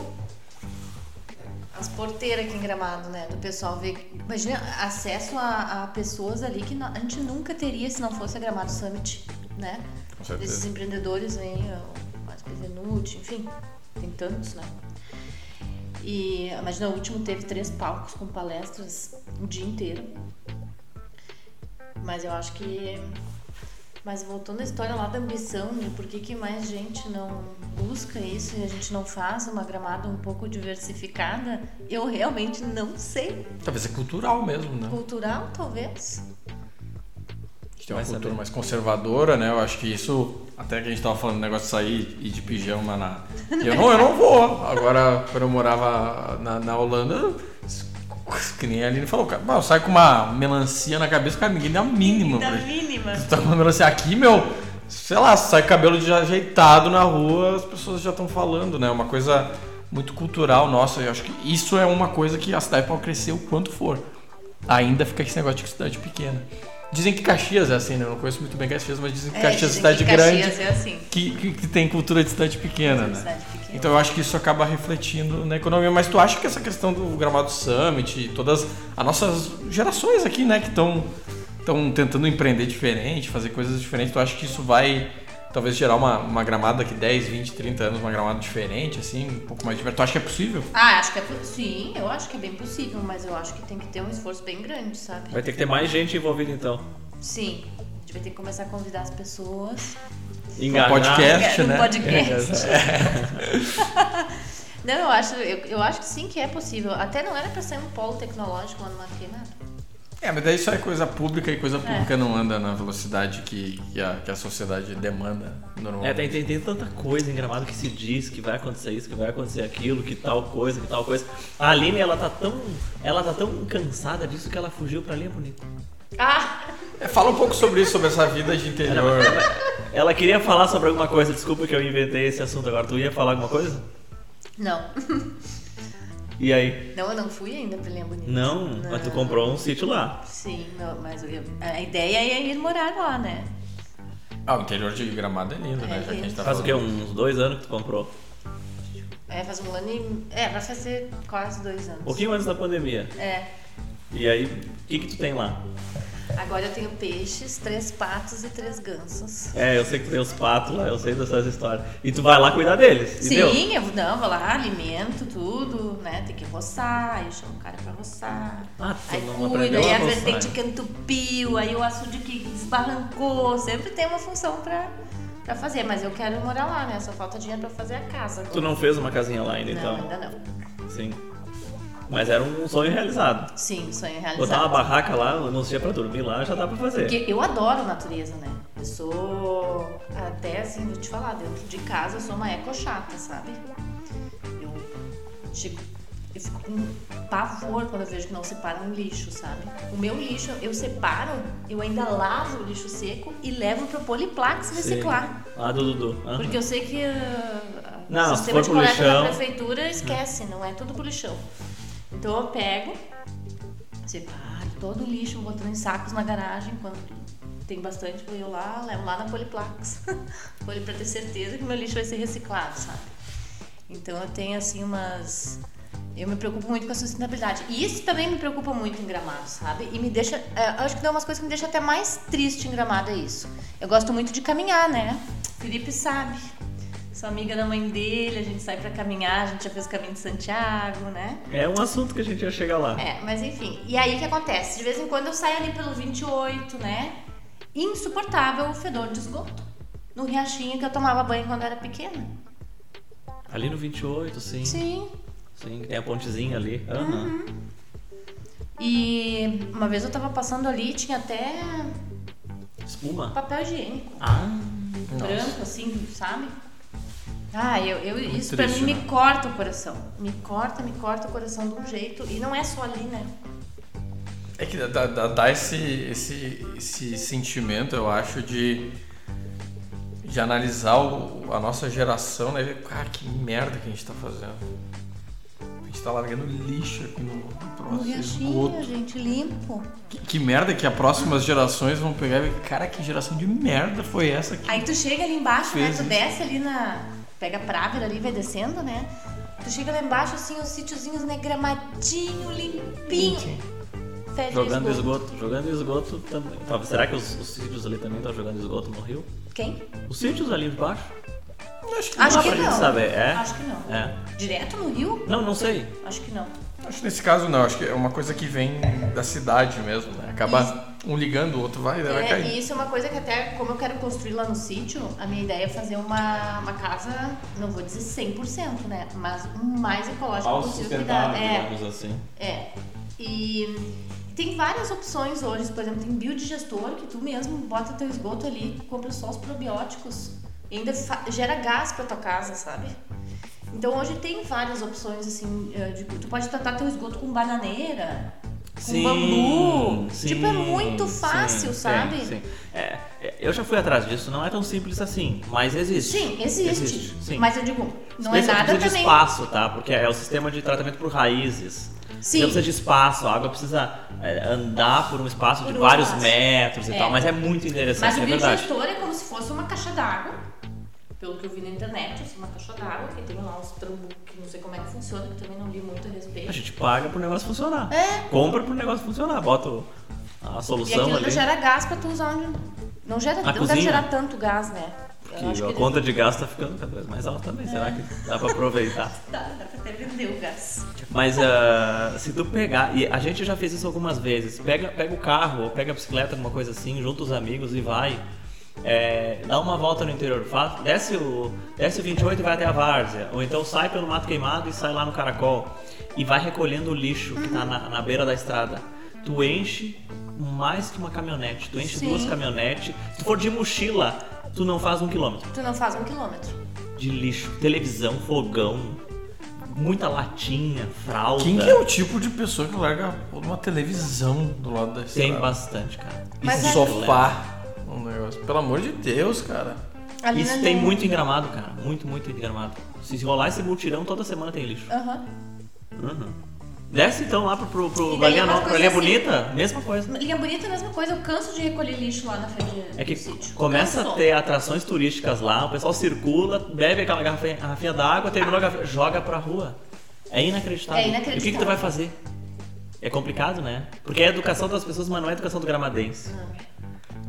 as porteiras aqui em Gramado, né? Do pessoal ver. Imagina acesso a, a, pessoas ali que a gente nunca teria se não fosse a Gramado Summit, né? Com certeza. Esses empreendedores aí, o Bevenuti, enfim, tem tantos, né? E imagina, o último teve três palcos com palestras o dia inteiro. Mas eu acho que mas voltando à história lá da ambição, de por que, que mais gente não busca isso e a gente não faz uma gramada um pouco diversificada, eu realmente não sei. Talvez é cultural mesmo, né? Cultural, talvez. A gente tem uma cultura mais conservadora, né? Eu acho que isso, até que a gente tava falando do negócio de sair e de pijama na. [laughs] Eu não, eu não vou. Agora, quando eu morava na, na Holanda, que nem a Aline falou, cara, eu saio com uma melancia na cabeça, cara, ninguém dá a mínima. Dá mínima. Tu tá com uma melancia aqui, meu, sei lá, sai cabelo já ajeitado na rua, as pessoas já estão falando, né? Uma coisa muito cultural nossa. Eu acho que isso é uma coisa que a cidade pode crescer o quanto for. Ainda fica esse negócio de cidade pequena. Dizem que Caxias é assim, né? Eu não conheço muito bem Caxias, mas dizem que é, Caxias é cidade que grande. é assim. que, que, que, tem cultura de cidade pequena, né? Cidade pequena. Então eu acho que isso acaba refletindo na economia. Mas tu acha que essa questão do Gramado Summit, todas as nossas gerações aqui, né, que estão tentando empreender diferente, fazer coisas diferentes, tu acha que isso vai talvez gerar uma, uma gramada daqui 10, 20, 30 anos, uma gramada diferente, assim, um pouco mais divertida. Tu acha que é possível? Ah, acho que é sim, eu acho que é bem possível, mas eu acho que tem que ter um esforço bem grande, sabe? Vai ter que ter mais gente envolvida então. Sim. A gente vai ter que começar a convidar as pessoas. Enganar. No podcast, né? podcast. [laughs] não, eu acho, eu, eu acho que sim que é possível. Até não era para ser um polo tecnológico lá no Maquina. É, mas daí isso é coisa pública e coisa é. pública é. não anda na velocidade que, que, a, que a sociedade demanda normalmente. É, tem, tem, tem, tanta coisa em gramado que se diz que vai acontecer isso, que vai acontecer aquilo, que tal coisa, que tal coisa. A Aline, ela tá tão, ela tá tão cansada disso que ela fugiu pra Linha Bonita. Ah! É, fala um pouco sobre isso, sobre essa vida de interior. Ela, ela queria falar sobre alguma coisa, desculpa que eu inventei esse assunto agora. Tu ia falar alguma coisa? Não. [laughs] E aí? Não, eu não fui ainda pra Linha Bonita. Não, não, mas tu comprou um sítio lá. Sim, não, mas eu, a ideia é ir morar lá, né? Ah, o interior de Gramado é lindo, né? É Já que a gente tá Faz falando. o quê? Uns dois anos que tu comprou? É, faz um ano e. É, vai fazer quase dois anos. Um pouquinho antes da pandemia. É. E aí, o que, que tu tem lá? Agora eu tenho peixes, três patos e três gansos. É, eu sei que tu tem os patos lá, eu sei dessas histórias. E tu vai lá cuidar deles? Sim, eu não, vou lá, alimento tudo, né? Tem que roçar, aí eu chamo o cara pra roçar. Ah, aí não cuida, aí a vertente que entupiu, aí o açude que desbarrancou. Sempre tem uma função pra, pra fazer, mas eu quero morar lá, né? Só falta dinheiro pra fazer a casa. Tu não fez uma casinha lá ainda, não, então? Ainda não. Sim. Mas era um sonho realizado. Sim, sonho realizado. Botar uma barraca lá, nos dias pra dormir lá, já dá pra fazer. Porque eu adoro natureza, né? Eu sou, até assim, vou te falar, dentro de casa eu sou uma eco chata, sabe? Eu chego, eu fico com pavor quando eu vejo que não separam um lixo, sabe? O meu lixo, eu separo, eu ainda lavo o lixo seco e levo pro Poliplax reciclar. Sim. Ah, do Dudu. Uhum. Porque eu sei que uh, não, o sistema de coleta da prefeitura esquece, não é tudo pro lixão. Então eu pego, separo todo o lixo, vou botando em sacos na garagem quando tem bastante, vou eu lá, levo lá na Poliplax. [laughs] Poli para ter certeza que meu lixo vai ser reciclado, sabe? Então eu tenho assim umas Eu me preocupo muito com a sustentabilidade. E isso também me preocupa muito em Gramado, sabe? E me deixa. É, acho que tem umas coisas que me deixam até mais triste em Gramado, é isso. Eu gosto muito de caminhar, né? Felipe sabe. Sou amiga da mãe dele, a gente sai para caminhar, a gente já fez o caminho de Santiago, né? É um assunto que a gente ia chegar lá. É, mas enfim. E aí o que acontece? De vez em quando eu saio ali pelo 28, né? Insuportável o fedor de esgoto. No riachinho que eu tomava banho quando era pequena. Ali no 28, sim. Sim. Sim, tem a pontezinha ali. Uhum. E uma vez eu tava passando ali, tinha até Espuma? papel higiênico. Ah, branco, assim, sabe? Ah, eu, eu isso pra triste, mim né? me corta o coração. Me corta, me corta o coração de um jeito. E não é só ali, né? É que dá, dá, dá esse, esse, esse sentimento, eu acho, de, de analisar o- a nossa geração, né? Cara, que merda que a gente tá fazendo. A gente tá largando lixo aqui no, no No próximo riachinho, esgoto. gente, limpo. Que, que merda que as próximas gerações vão pegar e ver, cara, que geração de merda foi essa aqui? Aí tu chega ali embaixo, né? Tu desce ali na. Pega a Právera ali, vai descendo, né? Tu chega lá embaixo, assim, os sítiozinhos, né? Gramadinho, limpinho. Fede jogando esgoto. esgoto. Jogando esgoto também. Tá, Será que os, os sítios ali também estão jogando esgoto no rio? Quem? Os sítios ali embaixo? Acho que, Acho dá que pra gente não. saber, é? Acho que não. É. Direto no rio? Não, não sei. Acho que não. acho que nesse caso não, acho que é uma coisa que vem da cidade mesmo, né? Acaba um ligando, o outro vai, vai É, cair. e isso é uma coisa que até, como eu quero construir lá no sítio, a minha ideia é fazer uma, uma casa, não vou dizer 100%, né? Mas o mais ecológico possível. cuidar. É, digamos assim. é. E tem várias opções hoje, por exemplo, tem biodigestor, que tu mesmo bota teu esgoto ali, compra só os probióticos e ainda gera gás pra tua casa, sabe? Então hoje tem várias opções assim, eh, de, tu pode tratar teu esgoto com bananeira, com Sim, bambu. sim, tipo, é muito fácil, sim, sabe? sim. É, é, eu já fui atrás disso, não é tão simples assim, mas existe. Sim, existe. sim. Mas eu digo, não é Precisa- nada precisa de também. espaço, tá? Porque é o sistema de tratamento por raízes. Sim. Então precisa de espaço, a água precisa é, andar por um espaço Por de vários espaço. metros e É. tal, mas é muito interessante, Mas o é biodigestor é como se fosse uma caixa d'água. Pelo que eu vi na internet, assim, uma caixa d'água, que tem lá uns trambucos, que não sei como é que funciona, que também não li muito a A respeito. gente paga pro negócio funcionar. É. Compra pro negócio funcionar, bota a E solução aquilo ali. gera gás pra tu usar onde. Não gera, não deve gerar tanto gás, né? Eu acho Que a conta de gás tá ficando cada vez mais alta também. Será que dá pra aproveitar? [laughs] Dá, dá pra até vender o gás. Mas ah, se tu pegar, e a gente já fez isso algumas vezes, pega, pega o carro ou pega a bicicleta, alguma coisa assim, junta os amigos e vai. É, dá uma volta no interior, faz, desce, o, desce o 28 e vai até a várzea. Ou então sai pelo mato queimado e sai lá no caracol. E vai recolhendo o lixo que tá na, na beira da estrada. Tu enche mais que uma caminhonete. Tu enche Sim. duas caminhonetes. Se for de mochila, tu não faz um quilômetro Tu não faz um quilômetro. de lixo. Televisão, fogão, muita latinha, fralda. Quem que é o tipo de pessoa que larga uma televisão do lado da estrada? Tem bastante, cara. Mas Um é- sofá. Um negócio. Pelo amor de Deus, cara. Ali Isso tem muito em Gramado, cara. Muito, muito em Gramado. Se rolar esse multirão, toda semana tem lixo. Aham. Uhum. Desce então lá pro, pro, pro é uma Nova, pra Galinha assim- Bonita, mesma coisa. Linha Bonita é a mesma coisa, eu canso de recolher lixo lá na frente É que do sítio. começa a ter atrações turísticas lá, o pessoal circula, bebe aquela garrafinha, garrafinha d'água, terminou a garrafinha, joga pra rua. É inacreditável. É E o que, que tu inacreditável. vai fazer? É complicado, né? Porque é a educação das pessoas, mas não é a educação do gramadense.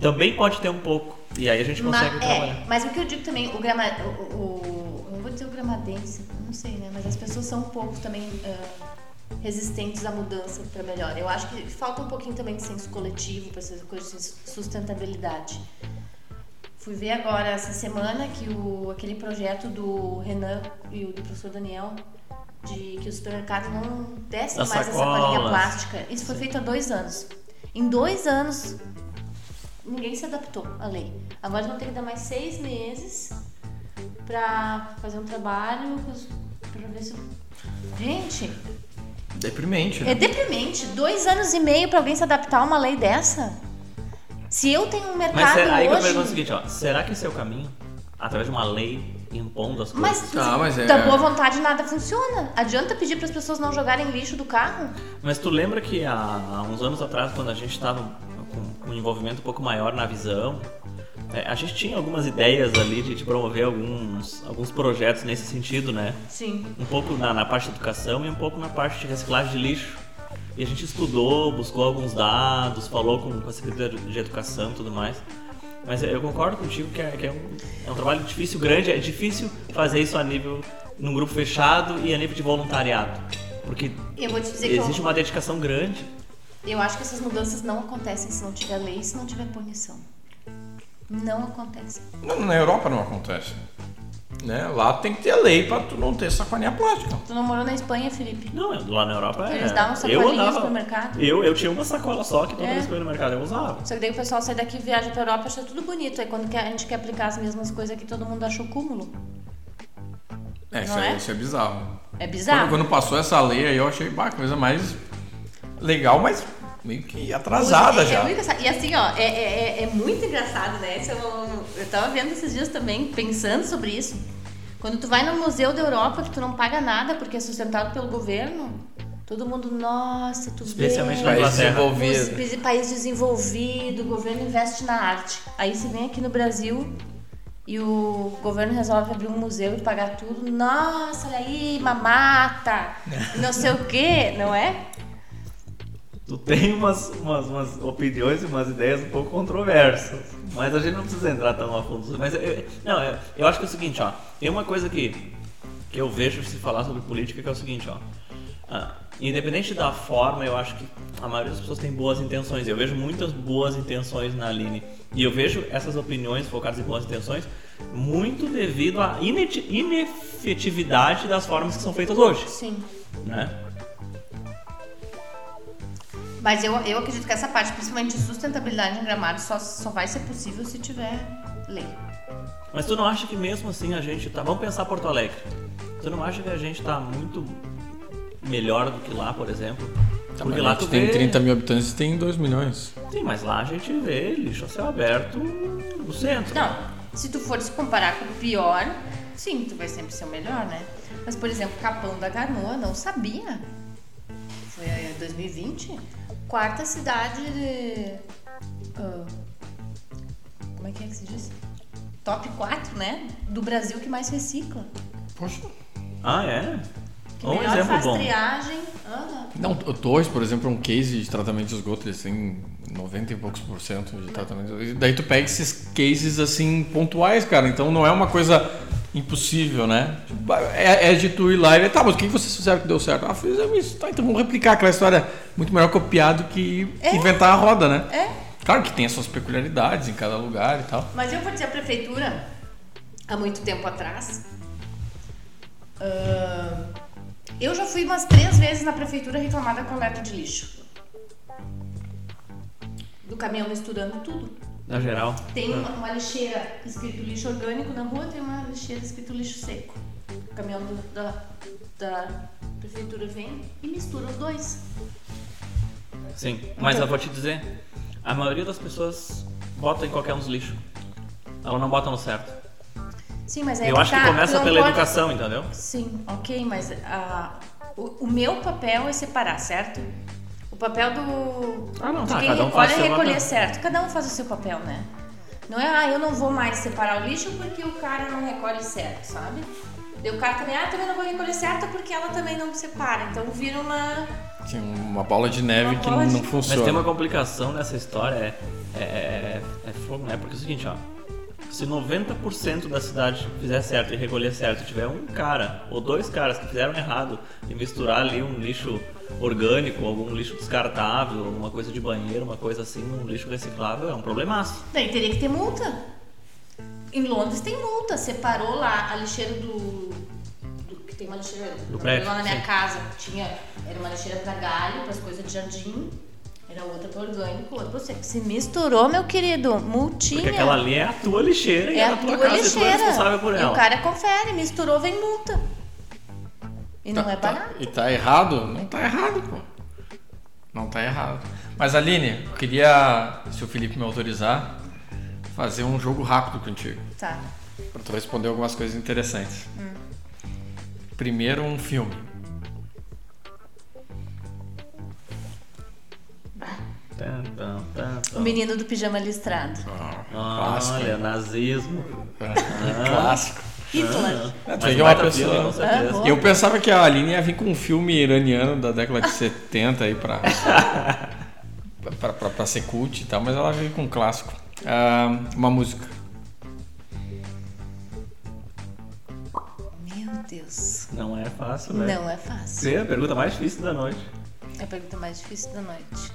Também pode ter um pouco. E aí a gente consegue Ma- trabalhar. é, mas o que eu digo também, o grama, o, o- eu não vou dizer o gramadense, não sei, né? Mas as pessoas são um pouco também ah, resistentes à mudança para melhor. Eu acho que falta um pouquinho também de senso coletivo para essas coisas de sustentabilidade. Fui ver agora essa semana que o, aquele projeto do Renan e o do professor Daniel de que os supermercados não Das mais essa sacolinha sacolas. plástica. Isso foi feito há dois anos. Em dois anos ninguém se adaptou à lei. Agora vão ter que dar mais seis meses pra fazer um trabalho pra ver se. Gente, Deprimente, é né? deprimente. Dois anos e meio pra alguém se adaptar a uma lei dessa. Se eu tenho um mercado Mas será, aí que eu hoje. pergunto o seguinte, ó, será que esse é o caminho? Através de uma lei impondo as coisas? Mas, Ah, mas é- da boa vontade nada funciona. Adianta pedir para as pessoas não jogarem lixo do carro? Mas tu lembra que há, há uns anos atrás, quando a gente estava um envolvimento um pouco maior na visão, é, a gente tinha algumas ideias ali de, de, promover alguns, alguns projetos nesse sentido, né? Sim. Um pouco na, na parte de educação e um pouco na parte de reciclagem de lixo. E a gente estudou, buscou alguns dados, falou com, com a Secretaria de Educação e tudo mais. Mas eu concordo contigo que, é, que é, um, é um trabalho difícil, grande. É difícil fazer isso a nível num grupo fechado e a nível de voluntariado. Porque existe uma dedicação grande. Eu acho que essas mudanças não acontecem se não tiver lei e se não tiver punição. Não acontece. na Europa não acontece. Né? Lá tem que ter lei pra tu não ter sacolinha plástica. Tu não morou na Espanha, Felipe? Não, lá na Europa é. Eles davam sacolinhas no mercado? Eu, eu tinha uma sacola só que toda é. vez que eu ia no mercado eu usava. Só que daí o pessoal sai daqui, viaja pra Europa e acha tudo bonito. Aí quando a gente quer aplicar as mesmas coisas aqui, todo mundo acha o cúmulo. É, isso, é? isso é bizarro. É bizarro. Quando, quando, passou essa lei aí, eu achei bah, coisa mais legal, mas meio que atrasada é, já. É e assim, ó, é, é, é, é muito engraçado, né? Eu, eu tava vendo esses dias também, pensando sobre isso. Quando tu vai no Museu da Europa, que tu não paga nada porque é sustentado pelo governo, todo mundo, nossa, tu Especialmente vê, no país desenvolvido. País desenvolvido, o governo investe na arte. Aí você vem aqui no Brasil e o governo resolve abrir um museu e pagar tudo. Nossa, olha aí, mamata, não sei o quê, não é? Tu tem umas, umas, umas, opiniões e umas ideias um pouco controversas. Mas a gente não precisa entrar tão a fundo. Mas eu, não, eu, eu acho que é o seguinte, ó. Tem uma coisa que, que eu vejo se falar sobre política que é o seguinte, ó. Ah, independente da forma, eu acho que a maioria das pessoas tem boas intenções. Eu vejo muitas boas intenções na Aline. E eu vejo essas opiniões focadas em boas intenções muito devido à inefetividade das formas que são feitas hoje. Sim. Né? Mas eu, eu acredito que essa parte, principalmente de sustentabilidade em gramado, só, só vai ser possível se tiver lei. Mas tu não acha que mesmo assim a gente tá. Vamos pensar Porto Alegre. Tu não acha que a gente tá muito melhor do que lá, por exemplo? Tá, Porque lá tu tem vê... 30 mil habitantes e tem 2 milhões. Sim, mas lá a gente vê lixo a céu aberto no centro. Não, se tu for se comparar com o pior, sim, tu vai sempre ser o melhor, né? Mas, por exemplo, Capão da Ganoa não sabia. Foi em 2020 quarta cidade de. Uh, como é que é que se diz? Top 4, né? Do Brasil que mais recicla. Poxa. Ah, é? Que um melhor faz bom. triagem. Uhum. Não, o Torres, por exemplo, é um case de tratamento de esgoto, eles têm 90 e poucos por cento de tratamento. E daí tu pega esses cases assim pontuais, cara. Então não é uma coisa impossível, né? É, é de tu ir lá e tá, mas o que vocês fizeram que deu certo? Ah, fizemos isso, tá, então vamos replicar aquela história muito melhor copiar do que é. inventar a roda, né? É. Claro que tem as suas peculiaridades em cada lugar e tal. Mas eu vou dizer, a prefeitura, há muito tempo atrás, uh, eu já fui umas três vezes na prefeitura reclamar da coleta de lixo. Do caminhão misturando tudo. Na geral. Tem uma, uma, lixeira escrito lixo orgânico na rua, tem uma lixeira escrito lixo seco. O caminhão do, da, da prefeitura vem e mistura os dois. Sim, mas então, eu vou te dizer, a maioria das pessoas bota em qualquer um dos lixos. Ela não bota no certo. Sim, mas aí Eu acho tá, que começa pela pode... educação, entendeu? Sim, ok, mas a, o, o meu papel é separar, certo? Papel do. Ah, não, de tá, quem cada um recolhe faz é recolher papel. certo. Cada um faz o seu papel, né? Não é, ah, eu não vou mais separar o lixo porque o cara não recolhe certo, sabe? E o cara também, ah, também não vou recolher certo porque ela também não separa. Então vira uma. Sim, uma bola de neve que não de... funciona. Mas tem uma complicação nessa história, é, é, é, é fogo, né? Porque é o seguinte, ó. Se 90% da cidade fizer certo e recolher certo, tiver um cara ou dois caras que fizeram errado e misturar ali um lixo orgânico, algum lixo descartável, alguma coisa de banheiro, uma coisa assim, um lixo reciclável, é um problemaço. Daí teria que ter multa. Em Londres tem multa. Separou lá a lixeira do. do que tem uma lixeira do prédio, lá na minha sim. casa. Tinha, era uma lixeira para galho, para as coisas de jardim. Era outra para orgânico, outra para você. Se misturou, meu querido, multinha. Porque aquela ali é a tua lixeira é e é a tua casa lixeira. e tu é responsável por ela. E o cara confere, misturou, vem multa. E tá, não é tá, barato. E tá errado? Não tá errado, pô. Não tá errado. Mas Aline, eu queria, se o Felipe me autorizar, fazer um jogo rápido contigo. Tá. Pra tu responder algumas coisas interessantes. Hum. Primeiro, um filme. O menino do pijama listrado. Clássico. Olha, nazismo. Clássico. Hitler. É, tu Mas vê que é uma baita filme, pessoa. com certeza. Ah, Eu pensava que a Aline ia vir com um filme iraniano da década de 70 aí pra, [laughs] pra, pra, pra ser cult e tal, mas ela veio com um clássico. Ah, uma música. Meu Deus. Não é fácil, né? Não é fácil. É a pergunta mais difícil da noite. É a pergunta mais difícil da noite.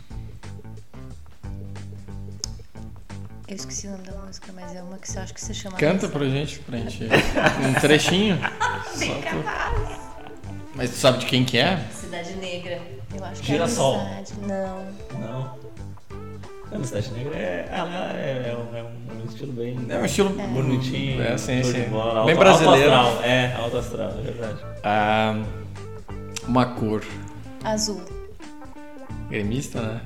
Eu esqueci o nome da música, mas é uma que você acha que se chama. Canta pra gente, pra gente. Um trechinho. [laughs] Só tu- Mas tu sabe de quem que é? Cidade Negra. Eu acho que Girassol. é Cidade. Não. Não. A Cidade Negra é, ela é, é um, é um estilo bem É um estilo bonitinho. É, sim, sim. bola, Bem alto- brasileiro. Alto astral. É, alto astral, é verdade. Ah, uma cor. Azul. Gremista, né?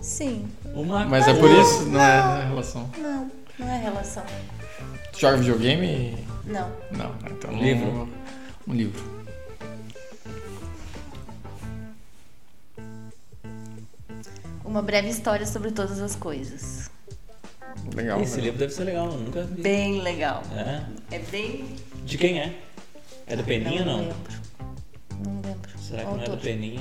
Sim. Uma Mas é por isso? Não, é a relação. Não, não é relação. Tu joga videogame? Não. Não, então não- Livro. Um livro. Uma breve história sobre todas as coisas. Legal. Esse né? livro deve ser legal, eu nunca vi. Bem legal. É. É bem. De quem é? É do Peninha, não? lembro. Não lembro. Será que O não é do autor. Peninha?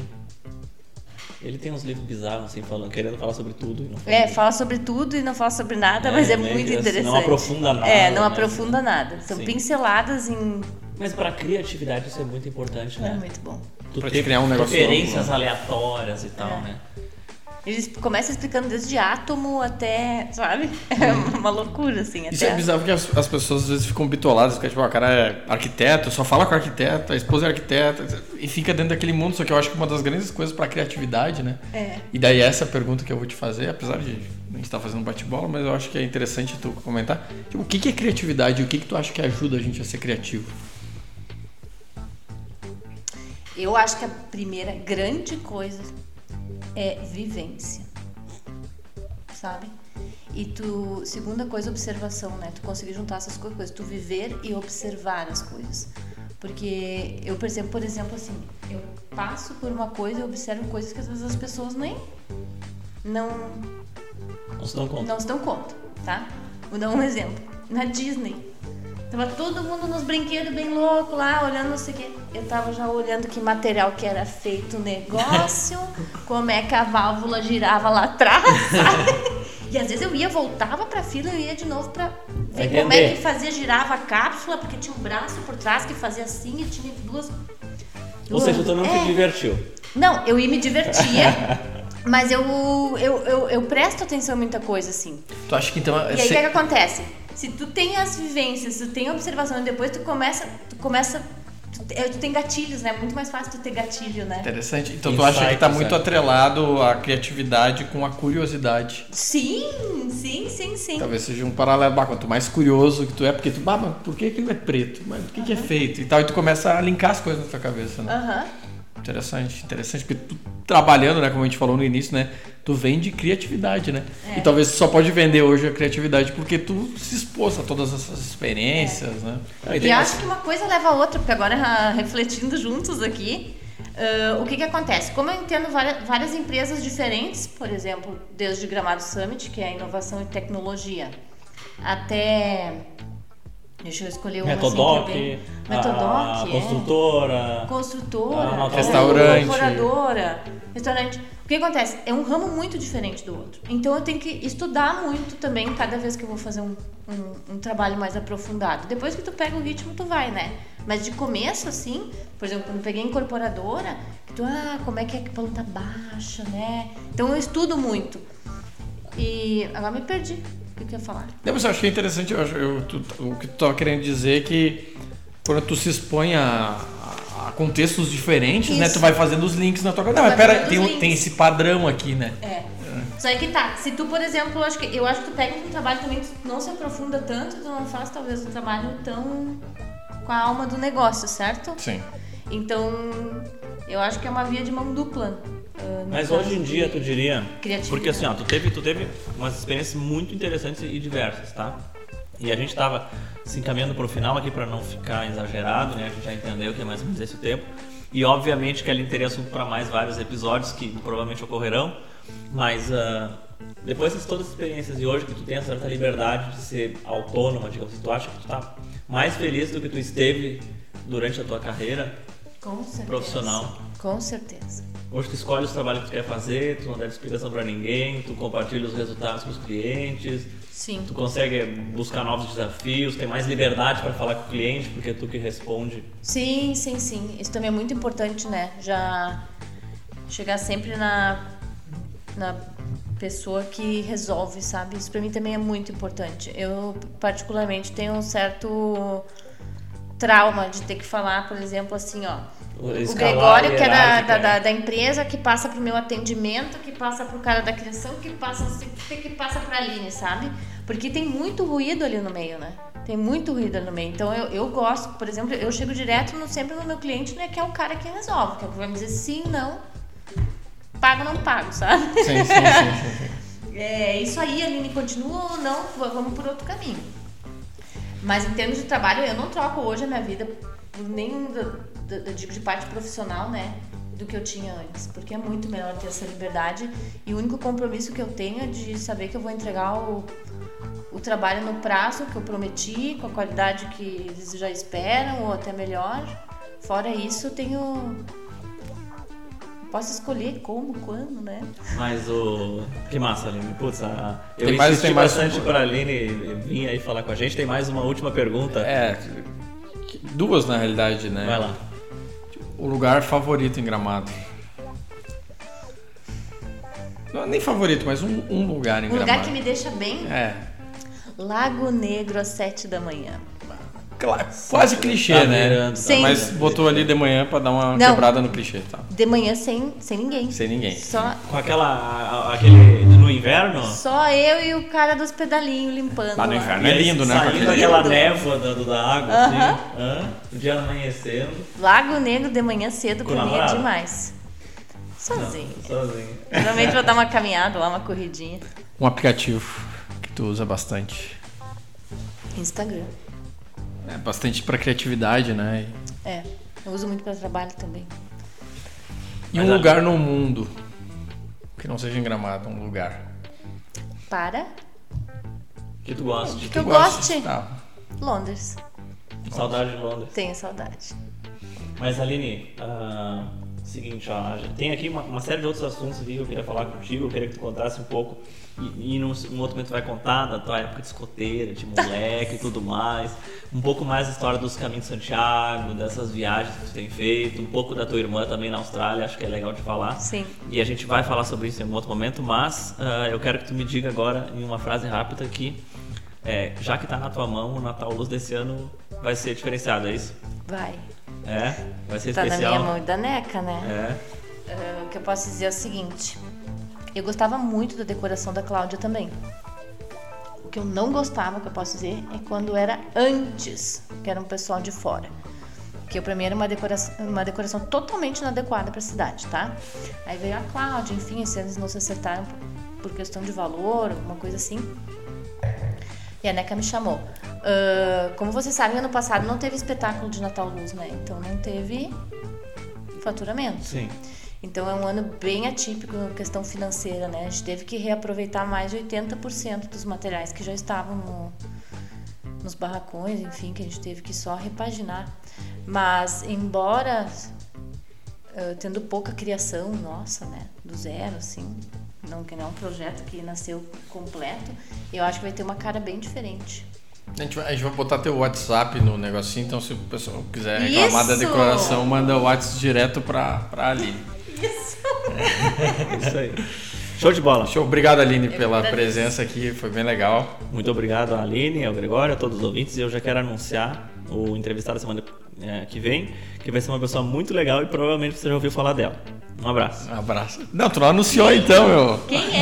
Ele tem uns livros bizarros, assim, falando, querendo falar sobre tudo. E não fala É, de- fala sobre tudo e não fala sobre nada, mas é meio muito assim, interessante. Não aprofunda nada. É, não né? aprofunda nada. São Sim. pinceladas em. Mas pra criatividade isso é muito importante, né? É muito bom. Tu Pra criar um negócio referências novo, aleatórias e tal, É. né? Eles começam explicando desde átomo até, sabe? [laughs] É uma loucura, assim. Isso é bizarro porque as, as pessoas às vezes ficam bitoladas, porque tipo, o cara é arquiteto, só fala com arquiteto, a esposa é arquiteta, e fica dentro daquele mundo. Só que eu acho que uma das grandes coisas pra criatividade, né? É. E daí essa pergunta que eu vou te fazer, apesar de a gente estar fazendo um bate-bola, mas eu acho que é interessante tu comentar. Tipo, o que que é criatividade e o que que tu acha que ajuda a gente a ser criativo? Eu acho que a primeira grande coisa é vivência. Sabe? E tu, segunda coisa, observação, né? Tu conseguir juntar essas co- coisas, tu viver e observar as coisas. Porque eu percebo, por exemplo, assim, eu passo por uma coisa e observo coisas que às vezes as pessoas nem não Não se dão conta. não se dão conta, tá? Vou dar um exemplo. Na Disney. Tava todo mundo nos brinquedos bem louco lá, olhando não sei o quê. Eu tava já olhando que material que era feito o negócio, [laughs] como é que a válvula girava lá atrás, sabe? [laughs] E às vezes eu ia, voltava pra fila e eu ia de novo pra ver Vai como é que fazia, girava a cápsula, porque tinha um braço por trás que fazia assim e tinha duas. Ou seja, tu não É. te divertiu. Não, eu ia me divertia, [laughs] mas eu, eu, eu, eu presto atenção em muita coisa, assim. Tu acha que então. E aí o que, que acontece? Se tu tem as vivências, tu tem a observação e depois tu começa, tu começa, tu, tu tem gatilhos, né? Muito mais fácil tu ter gatilho, né? Interessante. Então tu acha que tá muito é. atrelado a criatividade com a curiosidade. Sim, sim, sim, sim. Talvez seja um paralelo. Bah, quanto mais curioso que tu é, porque tu, bah, mas por que aquilo é preto? Mas por que, que é feito? E tal, e tu começa a linkar as coisas na tua cabeça, né? Aham. Interessante, interessante, porque tu trabalhando, né, como a gente falou no início, né, tu vende criatividade, né? É. E talvez tu só pode vender hoje a criatividade porque tu se expôs a todas essas experiências, né? Ah, e acho que uma coisa leva a outra, porque agora [laughs] refletindo juntos aqui, ah, o que que acontece? Como eu entendo várias, várias empresas diferentes, por exemplo, desde Gramado Summit, que é inovação e tecnologia, até deixa eu escolher uma Metodoc, assim, que eu a bem- Metodoc, é. construtora. construtora, Ah, é, restaurante. incorporadora, restaurante. O que acontece? É um ramo muito diferente do outro. Então eu tenho que estudar muito também cada vez que eu vou fazer um, um, um trabalho mais aprofundado. Depois que tu pega o ritmo, tu vai, né? Mas de começo, assim, por exemplo, quando eu peguei a incorporadora, tu, ah, como é que é que planta baixa, né? Então eu estudo muito. E agora me perdi. Ia falar? Não, mas eu acho que é interessante, eu eu, tu- o que tu tava querendo dizer é que quando tu se expõe a, a contextos diferentes, né, Isso. tu vai fazendo os links na tua cabeça. Não, mas pera, tem, links. tem esse padrão aqui, né? É. Só aí que tá. Se tu, por exemplo, eu acho que, eu acho que tu pega um trabalho também que tu não se aprofunda tanto, tu não faz talvez um trabalho tão com a alma do negócio, certo? Sim. Então, eu acho que é uma via de mão dupla. Ah, Mas hoje em dia, de tu diria. Porque assim, ó, tu teve, tu teve umas experiências muito interessantes e diversas, tá? E a gente tava se encaminhando pro final aqui para não ficar exagerado, né? A gente já entendeu que é mais ou menos esse o tempo. E obviamente que ela teria assunto para mais vários episódios que provavelmente ocorrerão. Mas uh, depois de todas as experiências e hoje que tu tem a certa liberdade de ser autônoma, digamos, tu acha que tu tá mais feliz do que tu esteve durante a tua carreira Com certeza. profissional? Com certeza. Hoje tu escolhe os trabalhos que tu quer fazer, tu não dá explicação para ninguém, tu compartilha os resultados com os clientes, Sim. tu consegue buscar novos desafios, tem mais liberdade para falar com o cliente, porque é tu que responde. Sim, sim, sim. Isso também é muito importante, né? Já chegar sempre na, na pessoa que resolve, sabe? Isso para mim também é muito importante. Eu, particularmente, tenho um certo trauma de ter que falar, por exemplo, assim, ó. O Gregório, que é da, da, da, né? da empresa, que passa pro meu atendimento, que passa pro cara da criação, que passa que passa pra Aline, sabe? Porque tem muito ruído ali no meio, né? Tem muito ruído ali no meio. Então eu, eu gosto, por exemplo, eu chego direto no, sempre no meu cliente, né? Que é o cara que resolve, que é o que vai me dizer sim, não, pago, não pago, sabe? Sim, sim, sim, sim, sim. [laughs] É isso aí, Aline, continua ou não, vamos por outro caminho. Mas em termos de trabalho, eu não troco hoje a minha vida por nenhum de parte profissional, né? Do que eu tinha antes. Porque é muito melhor ter essa liberdade. E o único compromisso que eu tenho é de saber que eu vou entregar o, o trabalho no prazo que eu prometi, com a qualidade que eles já esperam, ou até melhor. Fora isso, eu tenho. Posso escolher como, quando, né? Mas o. Que massa, Aline. Putz, a... eu Tem mais- insisti tem mais bastante um- para a Aline vir aí falar com a gente. Tem mais uma última pergunta. É, duas na realidade, né? Vai lá. O lugar favorito em Gramado. Não, nem favorito, mas um, um lugar em Um Gramado. lugar que me deixa bem. É. Lago Negro às sete da manhã. Quase clichê, Tá né? tá. Mas botou ali de manhã pra dar uma Não. quebrada no clichê, tá? De manhã sem, sem ninguém. Sem ninguém. Só, Com aquela. aquele. no inverno? só eu e o cara dos pedalinhos limpando. Lá no lá. inverno E é lindo, né? Saindo aquela Lindo. névoa da, do- da água, Aham. assim. hã? O dia amanhecendo. Lago Negro de manhã cedo Com pra mim é demais. Sozinho. Sozinho. Geralmente vou dar uma caminhada lá, uma corridinha. Um aplicativo que tu usa bastante. Instagram. É bastante pra criatividade, né? É. Eu uso muito para trabalho também. E um lugar no mundo que não seja em Gramado, um lugar. Para Que tu goste. que eu Tu gosta? goste. Tá. Londres. Saudade de Londres. Tenho saudade. Mas Aline, ah, seguinte, ó, tem aqui uma, uma série de outros assuntos que eu queria falar contigo, eu queria que tu contasse um pouco. E, e num, num outro momento vai contar da tua época de escoteira, de moleque e tudo mais. Um pouco mais da história dos caminhos de Santiago, dessas viagens que tu tem feito, um pouco da tua irmã também na Austrália, acho que é legal de falar. Sim. E a gente vai falar sobre isso em algum outro momento, mas ah, eu quero que tu me diga agora em uma frase rápida que, é, já que tá na tua mão, o Natal Luz desse ano vai ser diferenciado, é isso? Vai. É? Vai ser Tá especial? na minha mão e da Neca, né? É. Ah, o que eu posso dizer é o seguinte: eu gostava muito da decoração da Cláudia também. O que eu não gostava, que eu posso dizer, é quando era antes, que era um pessoal de fora. Que pra mim era uma decoração, uma decoração totalmente inadequada pra cidade, tá? Aí veio a Cláudia, enfim, se eles não se acertaram por, questão de valor, alguma coisa assim. E a NECA me chamou. Ah, como vocês sabem, ano passado não teve espetáculo de Natal Luz, né? Então não teve faturamento. Sim. Então é um ano bem atípico em questão financeira, né? A gente teve que reaproveitar mais de 80% dos materiais que já estavam no- nos barracões, enfim, que a gente teve que só repaginar. Mas embora eh, tendo pouca criação nossa, né, do zero, assim, não que não é um projeto que nasceu completo, eu acho que vai ter uma cara bem diferente. A gente, vai, a gente vai botar teu WhatsApp no negocinho, então se o pessoal quiser reclamar da Isso! decoração, manda o WhatsApp direto pra, pra Aline. Isso. Isso aí. [laughs] Show de bola. Show. Obrigado, Aline, pela presença aqui, foi bem legal. Muito obrigado, Aline, ao Gregório, a todos os ouvintes. E eu já quero anunciar o entrevistado semana eh, que vem, que vai ser uma pessoa muito legal e provavelmente você já ouviu falar dela. Um abraço. Um abraço. Não, tu não anunciou então, meu. Quem é?